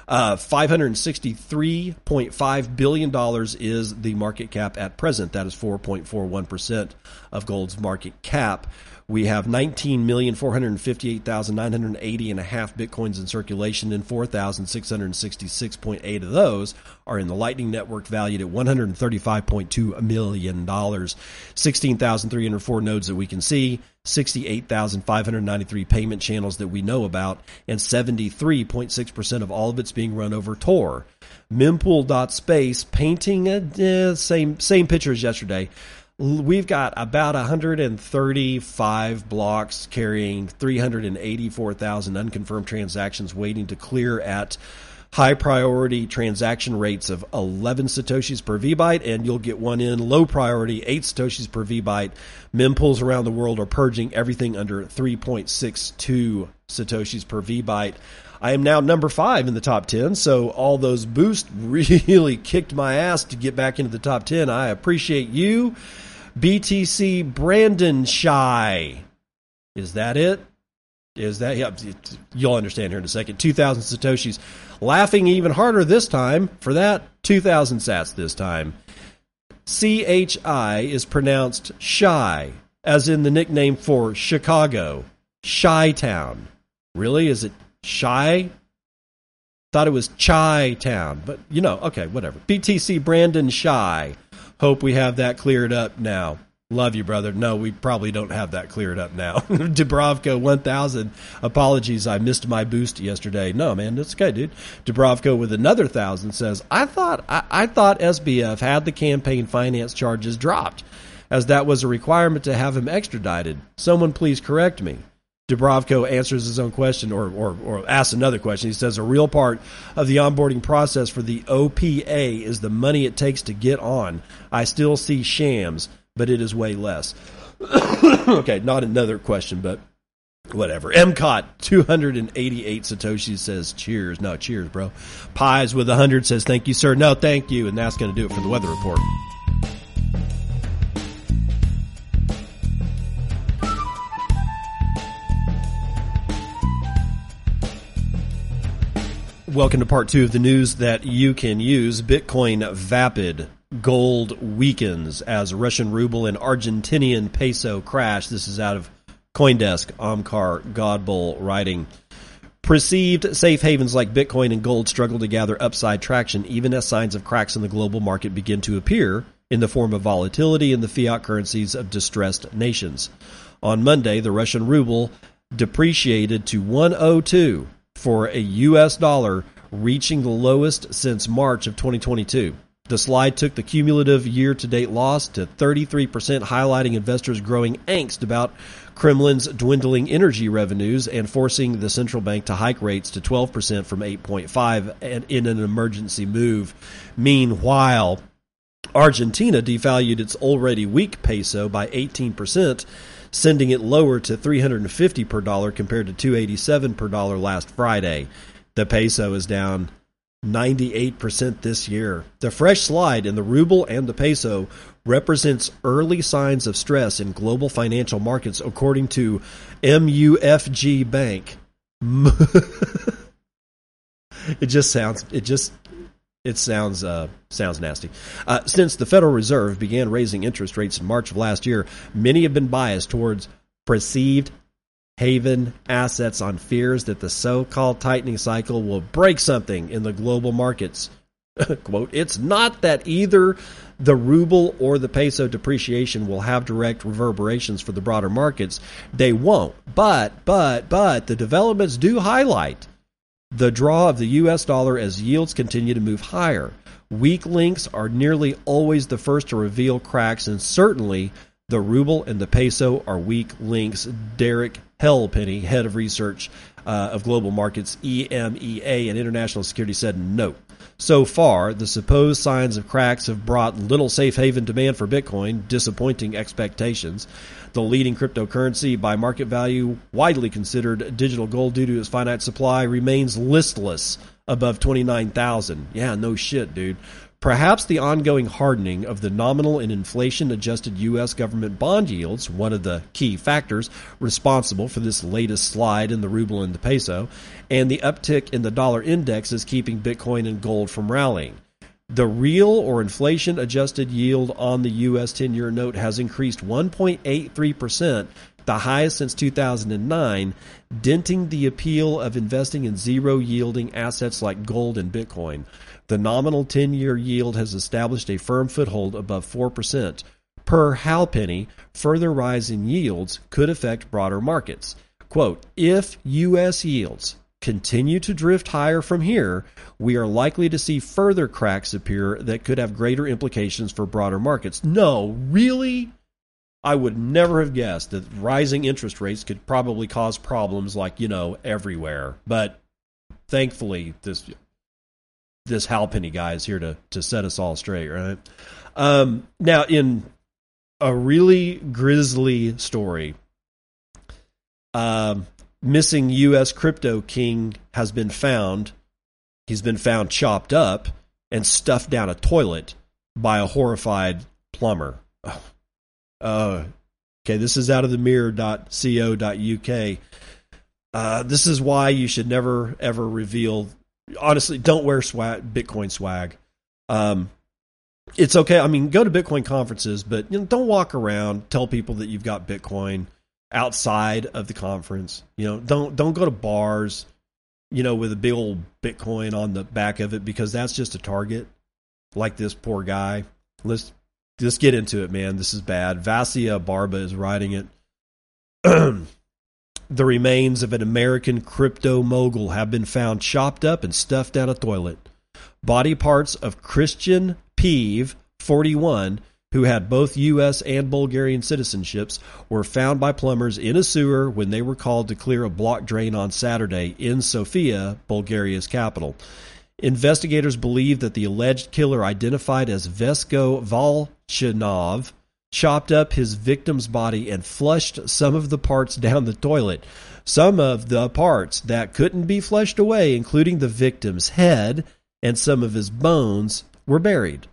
S1: Uh, $563.5 billion is the market cap at present. That is 4.41% of gold's market cap. We have 19,458,980 and a half bitcoins in circulation, and 4,666.8 of those are in the Lightning Network, valued at $135.2 million. 16,304 nodes that we can see, 68,593 payment channels that we know about, and 73.6% of all of it's being run over Tor. Mempool.space painting a uh, same same picture as yesterday we've got about 135 blocks carrying 384,000 unconfirmed transactions waiting to clear at high priority transaction rates of 11 satoshis per vbyte and you'll get one in low priority 8 satoshis per vbyte. Mempools around the world are purging everything under 3.62 satoshis per vbyte I am now number five in the top 10. So all those boosts <laughs> really kicked my ass to get back into the top 10. I appreciate you. BTC Brandon Shy. Is that it? Is that yeah, you'll understand here in a second. 2000 satoshis. Laughing even harder this time for that 2000 sats this time. CHI is pronounced shy as in the nickname for Chicago, Shy Town. Really? Is it Shy? Thought it was Chai Town, but you know, okay, whatever. BTC Brandon Shy. Hope we have that cleared up now. Love you, brother. No, we probably don't have that cleared up now. <laughs> Dubrovko 1000. Apologies, I missed my boost yesterday. No, man, that's okay, dude. Dubrovko with another thousand says, I thought I, I thought SBF had the campaign finance charges dropped, as that was a requirement to have him extradited. Someone please correct me. Dubrovko answers his own question or, or, or asks another question. He says, A real part of the onboarding process for the OPA is the money it takes to get on. I still see shams, but it is way less. <coughs> okay, not another question, but whatever. MCOT, 288 Satoshi says, Cheers. No, cheers, bro. Pies with 100 says, Thank you, sir. No, thank you. And that's going to do it for the weather report. Welcome to part two of the news that you can use. Bitcoin vapid. Gold weakens as Russian ruble and Argentinian peso crash. This is out of Coindesk, Omkar Godbol writing. Perceived safe havens like Bitcoin and gold struggle to gather upside traction even as signs of cracks in the global market begin to appear in the form of volatility in the fiat currencies of distressed nations. On Monday, the Russian ruble depreciated to 102 for a US dollar, reaching the lowest since March of 2022. The slide took the cumulative year to date loss to 33%, highlighting investors' growing angst about Kremlin's dwindling energy revenues and forcing the central bank to hike rates to 12% from 8.5 in an emergency move. Meanwhile, Argentina devalued its already weak peso by 18% sending it lower to 350 per dollar compared to 287 per dollar last Friday. The peso is down 98% this year. The fresh slide in the ruble and the peso represents early signs of stress in global financial markets according to MUFG Bank. <laughs> it just sounds it just it sounds uh, sounds nasty. Uh, since the Federal Reserve began raising interest rates in March of last year, many have been biased towards perceived haven assets on fears that the so-called tightening cycle will break something in the global markets. <laughs> Quote, it's not that either the ruble or the peso depreciation will have direct reverberations for the broader markets. They won't. But, but, but the developments do highlight the draw of the US dollar as yields continue to move higher. Weak links are nearly always the first to reveal cracks, and certainly the ruble and the peso are weak links. Derek Halpenny, head of research uh, of global markets, EMEA, and international security, said no. So far, the supposed signs of cracks have brought little safe haven demand for Bitcoin, disappointing expectations. The leading cryptocurrency by market value, widely considered digital gold due to its finite supply, remains listless above 29,000. Yeah, no shit, dude. Perhaps the ongoing hardening of the nominal and inflation adjusted U.S. government bond yields, one of the key factors responsible for this latest slide in the ruble and the peso, and the uptick in the dollar index is keeping Bitcoin and gold from rallying. The real or inflation adjusted yield on the U.S. 10 year note has increased 1.83%, the highest since 2009, denting the appeal of investing in zero yielding assets like gold and Bitcoin. The nominal 10 year yield has established a firm foothold above 4%. Per Halpenny, further rise in yields could affect broader markets. Quote, if U.S. yields continue to drift higher from here, we are likely to see further cracks appear that could have greater implications for broader markets. No, really? I would never have guessed that rising interest rates could probably cause problems like, you know, everywhere. But thankfully, this this Halpenny guy is here to to set us all straight, right? Um, now, in a really grisly story, um, missing U.S. crypto king has been found. He's been found chopped up and stuffed down a toilet by a horrified plumber. Oh, <sighs> uh, okay, this is out of the mirror.co.uk. Uh, this is why you should never ever reveal honestly, don't wear swag, Bitcoin swag. Um, it's okay. I mean, go to Bitcoin conferences, but you know, don't walk around tell people that you've got Bitcoin outside of the conference. You know, don't don't go to bars, you know, with a big old Bitcoin on the back of it because that's just a target. Like this poor guy. Let's let's get into it, man. This is bad. Vasia Barba is writing it. <clears throat> The remains of an American crypto mogul have been found chopped up and stuffed down a toilet. Body parts of Christian Peeve, 41, who had both U.S. and Bulgarian citizenships, were found by plumbers in a sewer when they were called to clear a block drain on Saturday in Sofia, Bulgaria's capital. Investigators believe that the alleged killer, identified as Vesko Valchinov, chopped up his victim's body and flushed some of the parts down the toilet. Some of the parts that couldn't be flushed away, including the victim's head and some of his bones, were buried.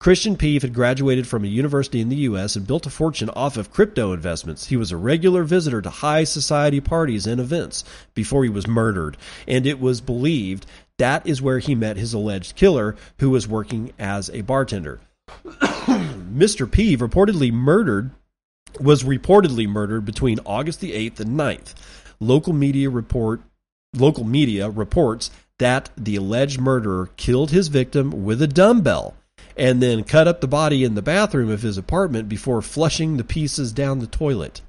S1: Christian Peeve had graduated from a university in the U.S. and built a fortune off of crypto investments. He was a regular visitor to high society parties and events before he was murdered, and it was believed that is where he met his alleged killer, who was working as a bartender. Mr. P reportedly murdered was reportedly murdered between August the 8th and 9th. Local media report local media reports that the alleged murderer killed his victim with a dumbbell and then cut up the body in the bathroom of his apartment before flushing the pieces down the toilet.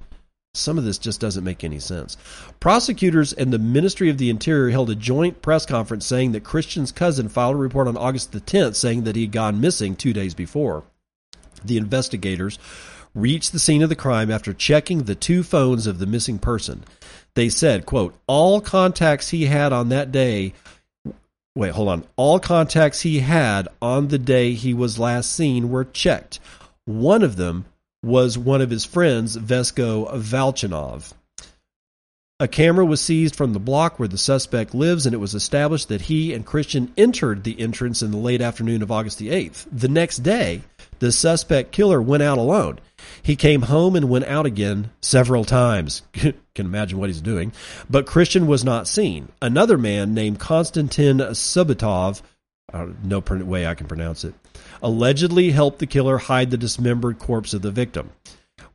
S1: Some of this just doesn't make any sense. Prosecutors and the Ministry of the Interior held a joint press conference saying that Christian's cousin filed a report on August the 10th saying that he had gone missing two days before. The investigators reached the scene of the crime after checking the two phones of the missing person. They said, quote, all contacts he had on that day wait, hold on. All contacts he had on the day he was last seen were checked. One of them was one of his friends, Vesko Valchinov. A camera was seized from the block where the suspect lives, and it was established that he and Christian entered the entrance in the late afternoon of August the 8th. The next day, the suspect killer went out alone. He came home and went out again several times. <laughs> Can imagine what he's doing. But Christian was not seen. Another man named Konstantin Subotov, uh, no way I can pronounce it, allegedly helped the killer hide the dismembered corpse of the victim.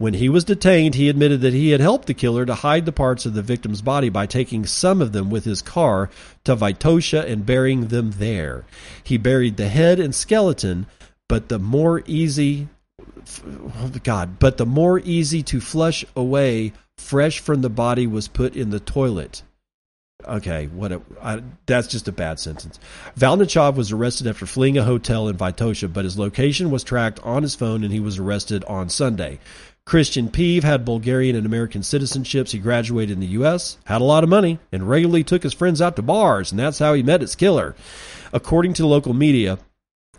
S1: When he was detained, he admitted that he had helped the killer to hide the parts of the victim's body by taking some of them with his car to Vitosha and burying them there. He buried the head and skeleton but the more easy oh, God, but the more easy to flush away fresh from the body was put in the toilet. Okay, what a, I, that's just a bad sentence. Valnichov was arrested after fleeing a hotel in Vitosha, but his location was tracked on his phone and he was arrested on Sunday. Christian Peeve had Bulgarian and American citizenships. He graduated in the U.S., had a lot of money, and regularly took his friends out to bars, and that's how he met his killer. According to local media,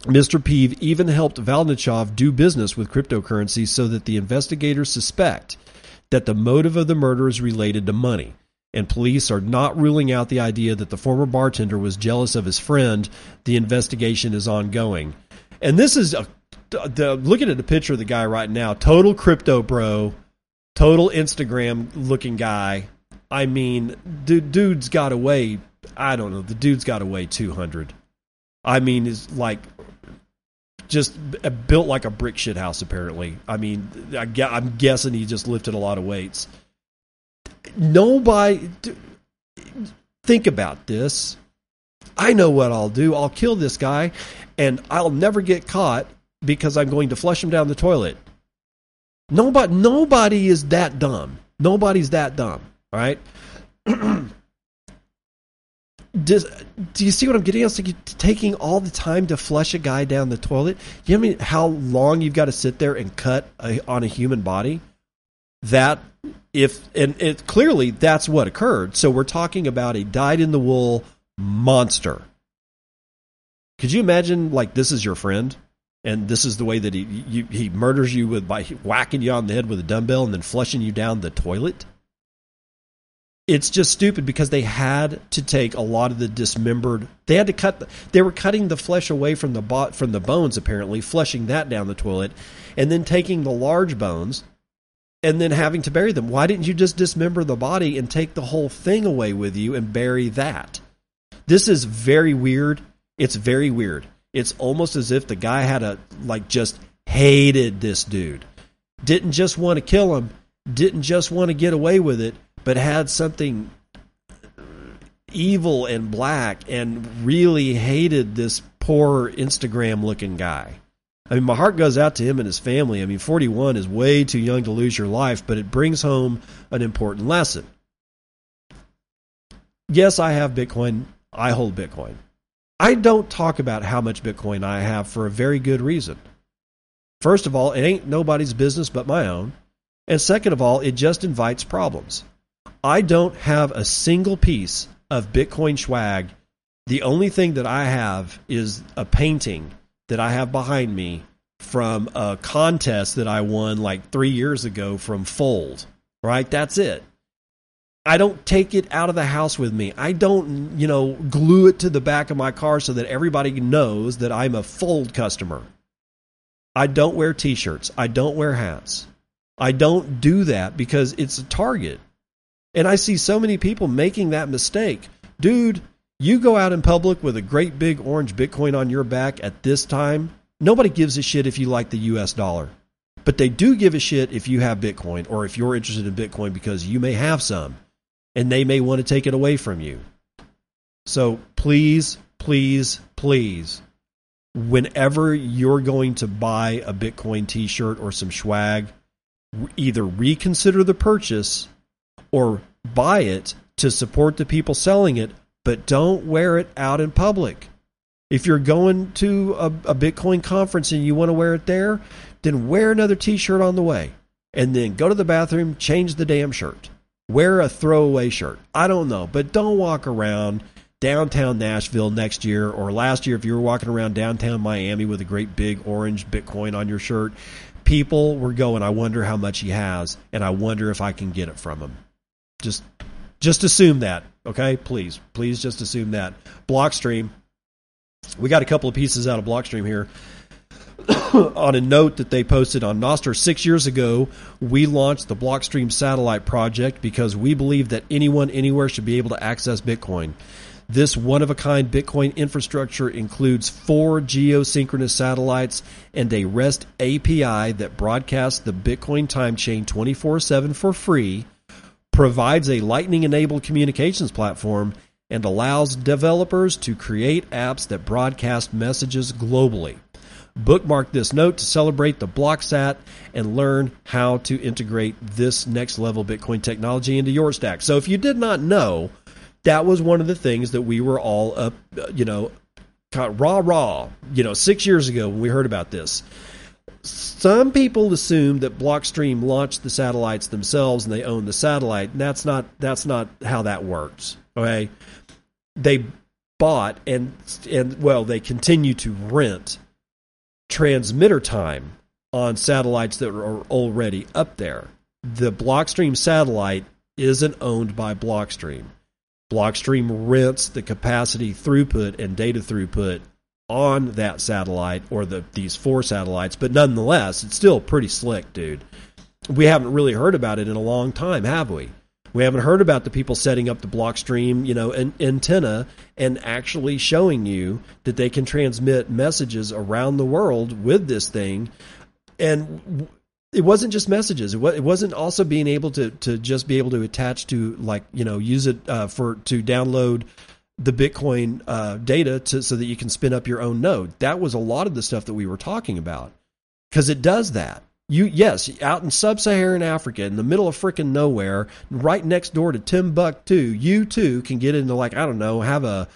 S1: Mr. Peeve even helped Valnichov do business with cryptocurrency so that the investigators suspect that the motive of the murder is related to money. And police are not ruling out the idea that the former bartender was jealous of his friend. The investigation is ongoing. And this is a the, looking at the picture of the guy right now, total crypto bro, total Instagram looking guy. I mean, dude, dude's got away. I don't know. The dude's got away 200. I mean, is like just uh, built like a brick shit house. Apparently, I mean, I, I'm guessing he just lifted a lot of weights. Nobody think about this. I know what I'll do. I'll kill this guy, and I'll never get caught because I'm going to flush him down the toilet. Nobody, nobody is that dumb. Nobody's that dumb. Right. <clears throat> Does, do you see what I'm getting? It's like taking all the time to flush a guy down the toilet. You know I mean how long you've got to sit there and cut a, on a human body? That if and it clearly that's what occurred. So we're talking about a dyed in the wool monster. Could you imagine like this is your friend? And this is the way that he you, he murders you with by whacking you on the head with a dumbbell and then flushing you down the toilet. It's just stupid because they had to take a lot of the dismembered. They had to cut. They were cutting the flesh away from the bo- from the bones, apparently, flushing that down the toilet, and then taking the large bones, and then having to bury them. Why didn't you just dismember the body and take the whole thing away with you and bury that? This is very weird. It's very weird it's almost as if the guy had a like just hated this dude. Didn't just want to kill him didn't just want to get away with it but had something evil and black and really hated this poor instagram looking guy. I mean my heart goes out to him and his family. I mean 41 is way too young to lose your life but it brings home an important lesson. Yes i have bitcoin. I hold bitcoin I don't talk about how much Bitcoin I have for a very good reason. First of all, it ain't nobody's business but my own. And second of all, it just invites problems. I don't have a single piece of Bitcoin swag. The only thing that I have is a painting that I have behind me from a contest that I won like three years ago from Fold. Right? That's it. I don't take it out of the house with me. I don't, you know, glue it to the back of my car so that everybody knows that I'm a fold customer. I don't wear t shirts. I don't wear hats. I don't do that because it's a target. And I see so many people making that mistake. Dude, you go out in public with a great big orange Bitcoin on your back at this time, nobody gives a shit if you like the US dollar. But they do give a shit if you have Bitcoin or if you're interested in Bitcoin because you may have some and they may want to take it away from you. So please, please, please, whenever you're going to buy a Bitcoin t shirt or some swag, either reconsider the purchase or buy it to support the people selling it, but don't wear it out in public. If you're going to a, a Bitcoin conference and you want to wear it there, then wear another t shirt on the way. And then go to the bathroom, change the damn shirt. Wear a throwaway shirt. I don't know, but don't walk around downtown Nashville next year or last year if you were walking around downtown Miami with a great big orange Bitcoin on your shirt. People were going, I wonder how much he has, and I wonder if I can get it from him. Just just assume that, okay? Please. Please just assume that. Blockstream. We got a couple of pieces out of Blockstream here. <coughs> on a note that they posted on Nostr six years ago, we launched the Blockstream satellite project because we believe that anyone anywhere should be able to access Bitcoin. This one of a kind Bitcoin infrastructure includes four geosynchronous satellites and a REST API that broadcasts the Bitcoin time chain 24 7 for free, provides a Lightning enabled communications platform, and allows developers to create apps that broadcast messages globally. Bookmark this note to celebrate the BlockSat and learn how to integrate this next level Bitcoin technology into your stack. So if you did not know, that was one of the things that we were all up, uh, you know, raw, raw, you know, six years ago when we heard about this. Some people assume that Blockstream launched the satellites themselves and they own the satellite. And that's not that's not how that works. Okay, they bought and and well, they continue to rent transmitter time on satellites that are already up there. The Blockstream satellite isn't owned by Blockstream. Blockstream rents the capacity throughput and data throughput on that satellite or the these four satellites, but nonetheless, it's still pretty slick, dude. We haven't really heard about it in a long time, have we? We haven't heard about the people setting up the Blockstream, you know, an antenna and actually showing you that they can transmit messages around the world with this thing. And it wasn't just messages. It, wasn't also being able to to just be able to attach to like you know use it uh, for to download the Bitcoin uh, data to, so that you can spin up your own node. That was a lot of the stuff that we were talking about because it does that. You yes, out in sub-Saharan Africa, in the middle of freaking nowhere, right next door to Timbuktu, you too can get into like I don't know, have a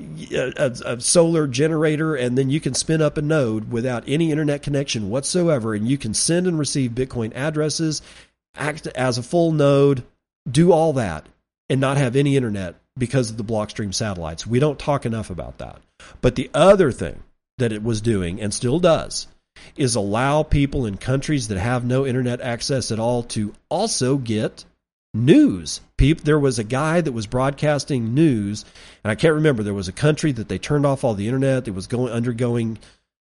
S1: a, a, solar generator and then you can spin up a node without any internet connection whatsoever and you can send and receive bitcoin addresses act as a full node do all that and not have any internet because of the blockstream satellites. We don't talk enough about that. But the other thing that it was doing and still does is allow people in countries that have no internet access at all to also get news. There was a guy that was broadcasting news, and I can't remember. There was a country that they turned off all the internet. It was going undergoing,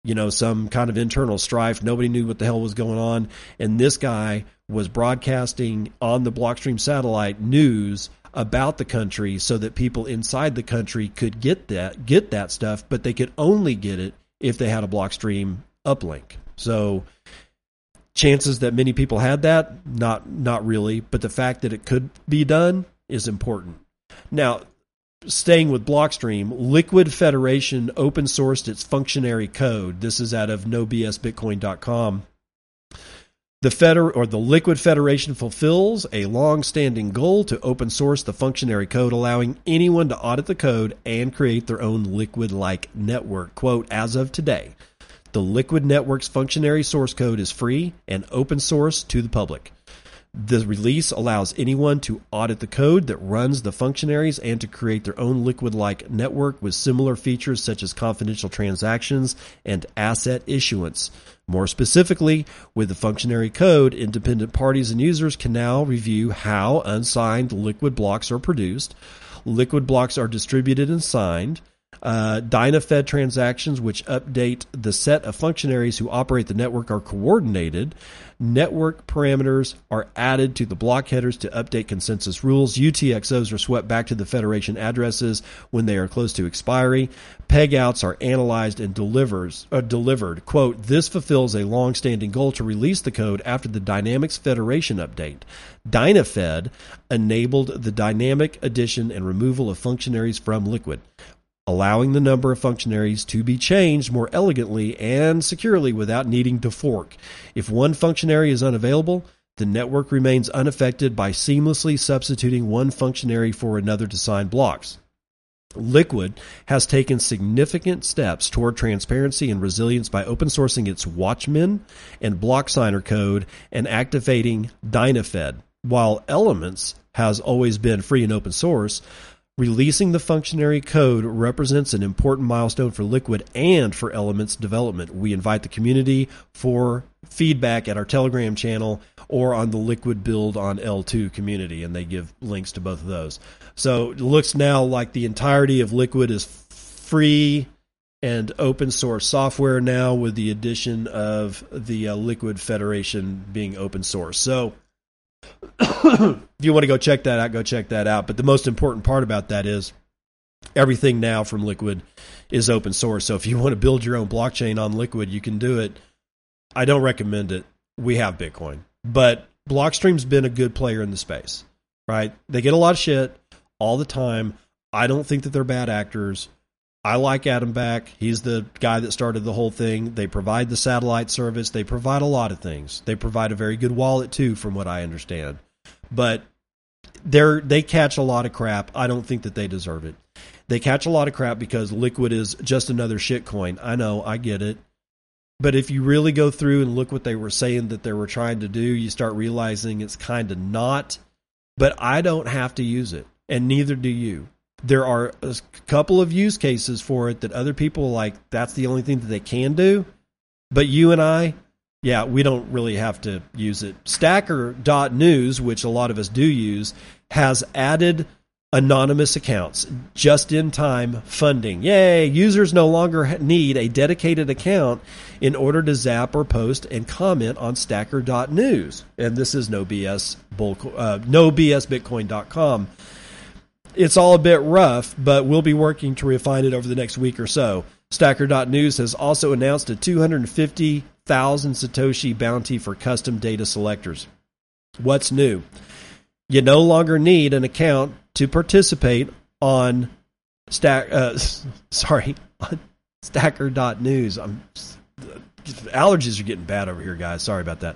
S1: you know, some kind of internal strife. Nobody knew what the hell was going on, and this guy was broadcasting on the Blockstream satellite news about the country so that people inside the country could get that get that stuff, but they could only get it if they had a Blockstream uplink. So chances that many people had that not not really but the fact that it could be done is important now staying with blockstream liquid federation open sourced its functionary code this is out of nobsbitcoin.com the Feder or the Liquid Federation fulfills a long-standing goal to open source the functionary code, allowing anyone to audit the code and create their own Liquid-like network. Quote: As of today, the Liquid Network's functionary source code is free and open source to the public. The release allows anyone to audit the code that runs the functionaries and to create their own Liquid like network with similar features such as confidential transactions and asset issuance. More specifically, with the functionary code, independent parties and users can now review how unsigned liquid blocks are produced. Liquid blocks are distributed and signed. Uh, DynaFed transactions, which update the set of functionaries who operate the network, are coordinated. Network parameters are added to the block headers to update consensus rules. UTXOs are swept back to the Federation addresses when they are close to expiry. Pegouts are analyzed and delivers, uh, delivered. Quote, this fulfills a long-standing goal to release the code after the Dynamics Federation update. DynaFed enabled the dynamic addition and removal of functionaries from Liquid allowing the number of functionaries to be changed more elegantly and securely without needing to fork. If one functionary is unavailable, the network remains unaffected by seamlessly substituting one functionary for another to sign blocks. Liquid has taken significant steps toward transparency and resilience by open sourcing its Watchman and block signer code and activating DynaFed. While Elements has always been free and open source, Releasing the functionary code represents an important milestone for Liquid and for Elements development. We invite the community for feedback at our Telegram channel or on the Liquid Build on L2 community, and they give links to both of those. So it looks now like the entirety of Liquid is free and open source software now, with the addition of the uh, Liquid Federation being open source. So if you want to go check that out, go check that out. But the most important part about that is everything now from Liquid is open source. So if you want to build your own blockchain on Liquid, you can do it. I don't recommend it. We have Bitcoin, but Blockstream's been a good player in the space, right? They get a lot of shit all the time. I don't think that they're bad actors. I like Adam Back. He's the guy that started the whole thing. They provide the satellite service. They provide a lot of things. They provide a very good wallet too, from what I understand. But they're they catch a lot of crap. I don't think that they deserve it. They catch a lot of crap because Liquid is just another shit coin. I know, I get it. But if you really go through and look what they were saying that they were trying to do, you start realizing it's kind of not. But I don't have to use it, and neither do you. There are a couple of use cases for it that other people like. That's the only thing that they can do. But you and I, yeah, we don't really have to use it. Stacker.news, which a lot of us do use, has added anonymous accounts, just in time funding. Yay! Users no longer need a dedicated account in order to zap or post and comment on stacker.news. And this is no BS, bull, uh, no BS Bitcoin.com. It's all a bit rough, but we'll be working to refine it over the next week or so. Stacker.news has also announced a 250,000 Satoshi bounty for custom data selectors. What's new? You no longer need an account to participate on stack uh, <laughs> sorry, on stacker.news. I'm allergies are getting bad over here, guys. Sorry about that.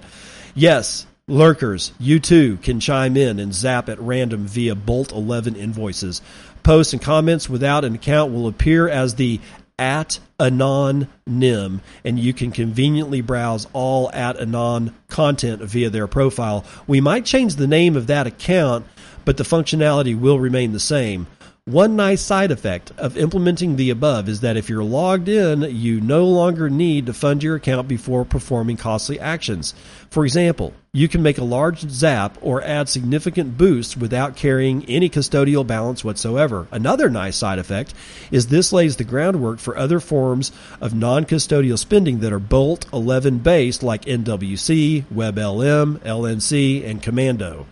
S1: Yes, lurkers, you too can chime in and zap at random via Bolt 11 invoices. Posts and comments without an account will appear as the at anon nim and you can conveniently browse all at anon content via their profile we might change the name of that account but the functionality will remain the same one nice side effect of implementing the above is that if you're logged in, you no longer need to fund your account before performing costly actions. For example, you can make a large zap or add significant boosts without carrying any custodial balance whatsoever. Another nice side effect is this lays the groundwork for other forms of non custodial spending that are Bolt 11 based, like NWC, WebLN, LNC, and Commando.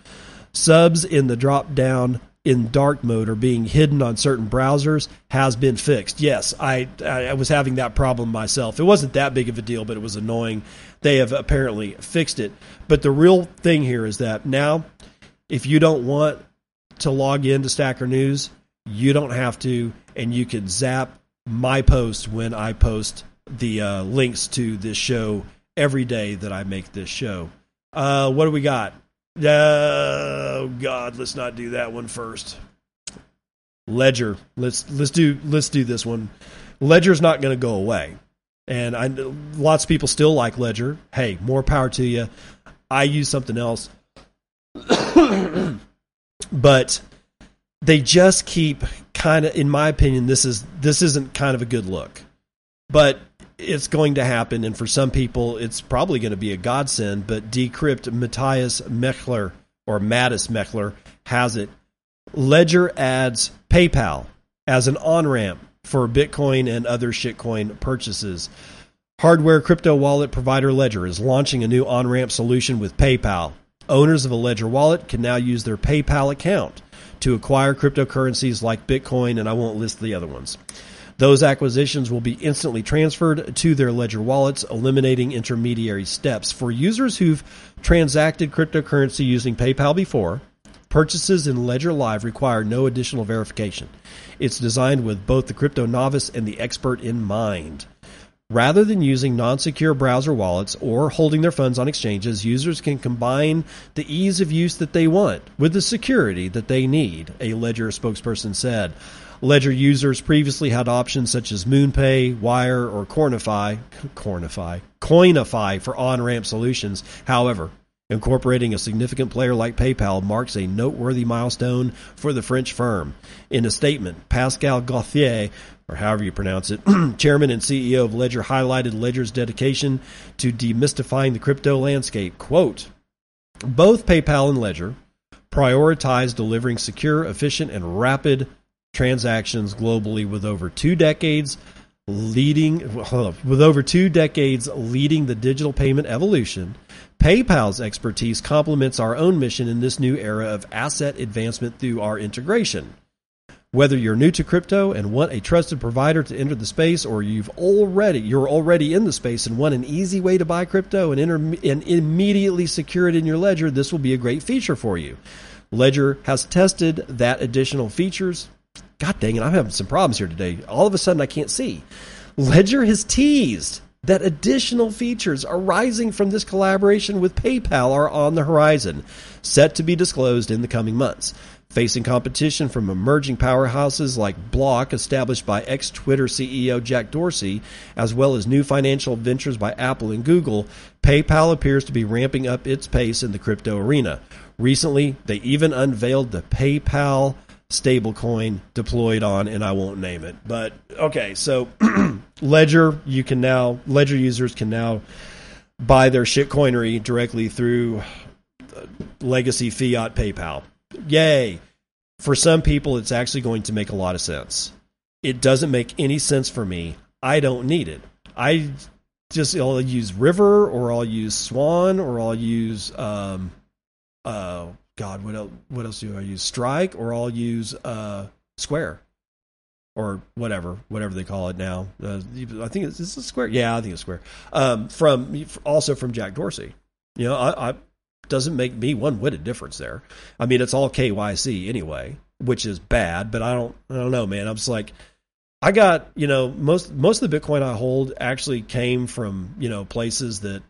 S1: Subs in the drop down in dark mode or being hidden on certain browsers has been fixed. Yes, I I was having that problem myself. It wasn't that big of a deal, but it was annoying. They have apparently fixed it. But the real thing here is that now if you don't want to log in into Stacker News, you don't have to and you can zap my post when I post the uh, links to this show every day that I make this show. Uh, what do we got? Oh God, let's not do that one first. Ledger. Let's let's do let's do this one. Ledger's not going to go away, and I lots of people still like Ledger. Hey, more power to you. I use something else, <coughs> but they just keep kind of, in my opinion, this is this isn't kind of a good look. But it's going to happen, and for some people, it's probably going to be a godsend. But Decrypt Matthias Mechler or Mattis Mechler has it. Ledger adds PayPal as an on ramp for Bitcoin and other shitcoin purchases. Hardware crypto wallet provider Ledger is launching a new on ramp solution with PayPal. Owners of a Ledger wallet can now use their PayPal account to acquire cryptocurrencies like Bitcoin, and I won't list the other ones. Those acquisitions will be instantly transferred to their Ledger wallets, eliminating intermediary steps. For users who've transacted cryptocurrency using PayPal before, purchases in Ledger Live require no additional verification. It's designed with both the crypto novice and the expert in mind. Rather than using non secure browser wallets or holding their funds on exchanges, users can combine the ease of use that they want with the security that they need, a Ledger spokesperson said. Ledger users previously had options such as MoonPay, Wyre, or Cornify, Cornify, Coinify for on-ramp solutions. However, Incorporating a significant player like PayPal marks a noteworthy milestone for the French firm. In a statement, Pascal Gauthier, or however you pronounce it, <clears throat> chairman and CEO of Ledger, highlighted Ledger's dedication to demystifying the crypto landscape. Quote, both PayPal and Ledger prioritize delivering secure, efficient, and rapid transactions globally with over two decades leading with over two decades leading the digital payment evolution paypal's expertise complements our own mission in this new era of asset advancement through our integration. Whether you're new to crypto and want a trusted provider to enter the space or you've already you're already in the space and want an easy way to buy crypto and, inter- and immediately secure it in your ledger this will be a great feature for you. Ledger has tested that additional features God dang it, I'm having some problems here today. All of a sudden, I can't see. Ledger has teased that additional features arising from this collaboration with PayPal are on the horizon, set to be disclosed in the coming months. Facing competition from emerging powerhouses like Block, established by ex Twitter CEO Jack Dorsey, as well as new financial ventures by Apple and Google, PayPal appears to be ramping up its pace in the crypto arena. Recently, they even unveiled the PayPal stablecoin deployed on, and I won't name it. But okay, so <clears throat> Ledger, you can now Ledger users can now buy their shitcoinery directly through legacy fiat PayPal. Yay! For some people, it's actually going to make a lot of sense. It doesn't make any sense for me. I don't need it. I just I'll use River or I'll use Swan or I'll use um uh God what else what else do I use Strike or I'll use uh Square or whatever whatever they call it now. Uh, I think it's, it's a Square. Yeah, I think it's Square. Um, from also from Jack Dorsey. You know, I, I doesn't make me one whit of difference there. I mean, it's all KYC anyway, which is bad. But I don't, I don't know, man. I'm just like, I got, you know, most most of the Bitcoin I hold actually came from, you know, places that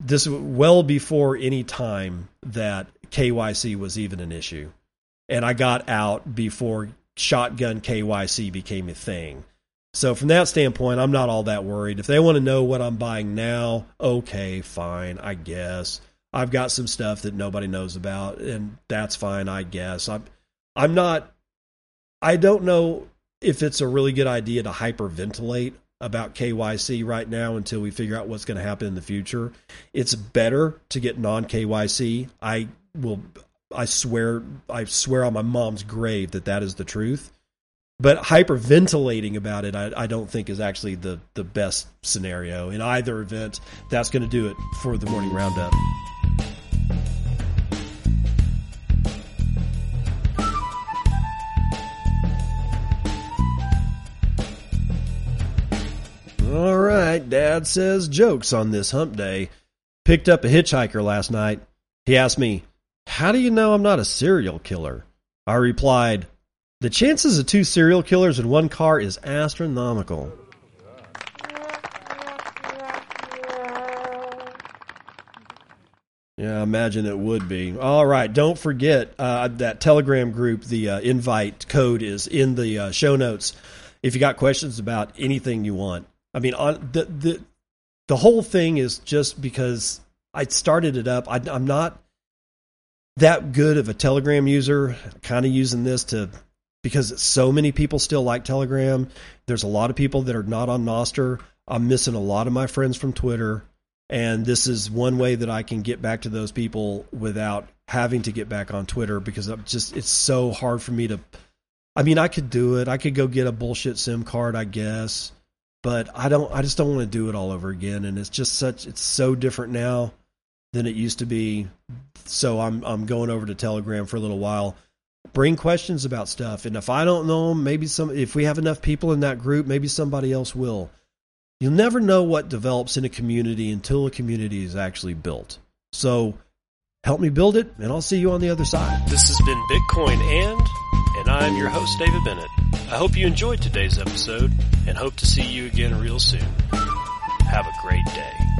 S1: this well before any time that KYC was even an issue, and I got out before shotgun KYC became a thing. So from that standpoint, I'm not all that worried. If they want to know what I'm buying now, okay, fine, I guess. I've got some stuff that nobody knows about, and that's fine, I guess. I'm I'm not I don't know if it's a really good idea to hyperventilate about KYC right now until we figure out what's going to happen in the future. It's better to get non KYC. I will I swear I swear on my mom's grave that that is the truth. But hyperventilating about it, I, I don't think is actually the, the best scenario. In either event, that's going to do it for the morning roundup. All right, Dad says jokes on this hump day. Picked up a hitchhiker last night. He asked me, How do you know I'm not a serial killer? I replied, The chances of two serial killers in one car is astronomical. Yeah, I imagine it would be. All right, don't forget uh, that Telegram group. The uh, invite code is in the uh, show notes. If you got questions about anything you want, I mean, on the the the whole thing is just because I started it up. I, I'm not that good of a Telegram user. Kind of using this to because so many people still like Telegram. There's a lot of people that are not on Nostr. I'm missing a lot of my friends from Twitter, and this is one way that I can get back to those people without having to get back on Twitter because I'm just it's so hard for me to. I mean, I could do it. I could go get a bullshit SIM card, I guess but I don't I just don't want to do it all over again and it's just such it's so different now than it used to be. So I'm I'm going over to Telegram for a little while. Bring questions about stuff. And if I don't know them maybe some if we have enough people in that group maybe somebody else will. You'll never know what develops in a community until a community is actually built. So help me build it and I'll see you on the other side.
S2: This has been Bitcoin and and I'm your host David Bennett. I hope you enjoyed today's episode and hope to see you again real soon. Have a great day.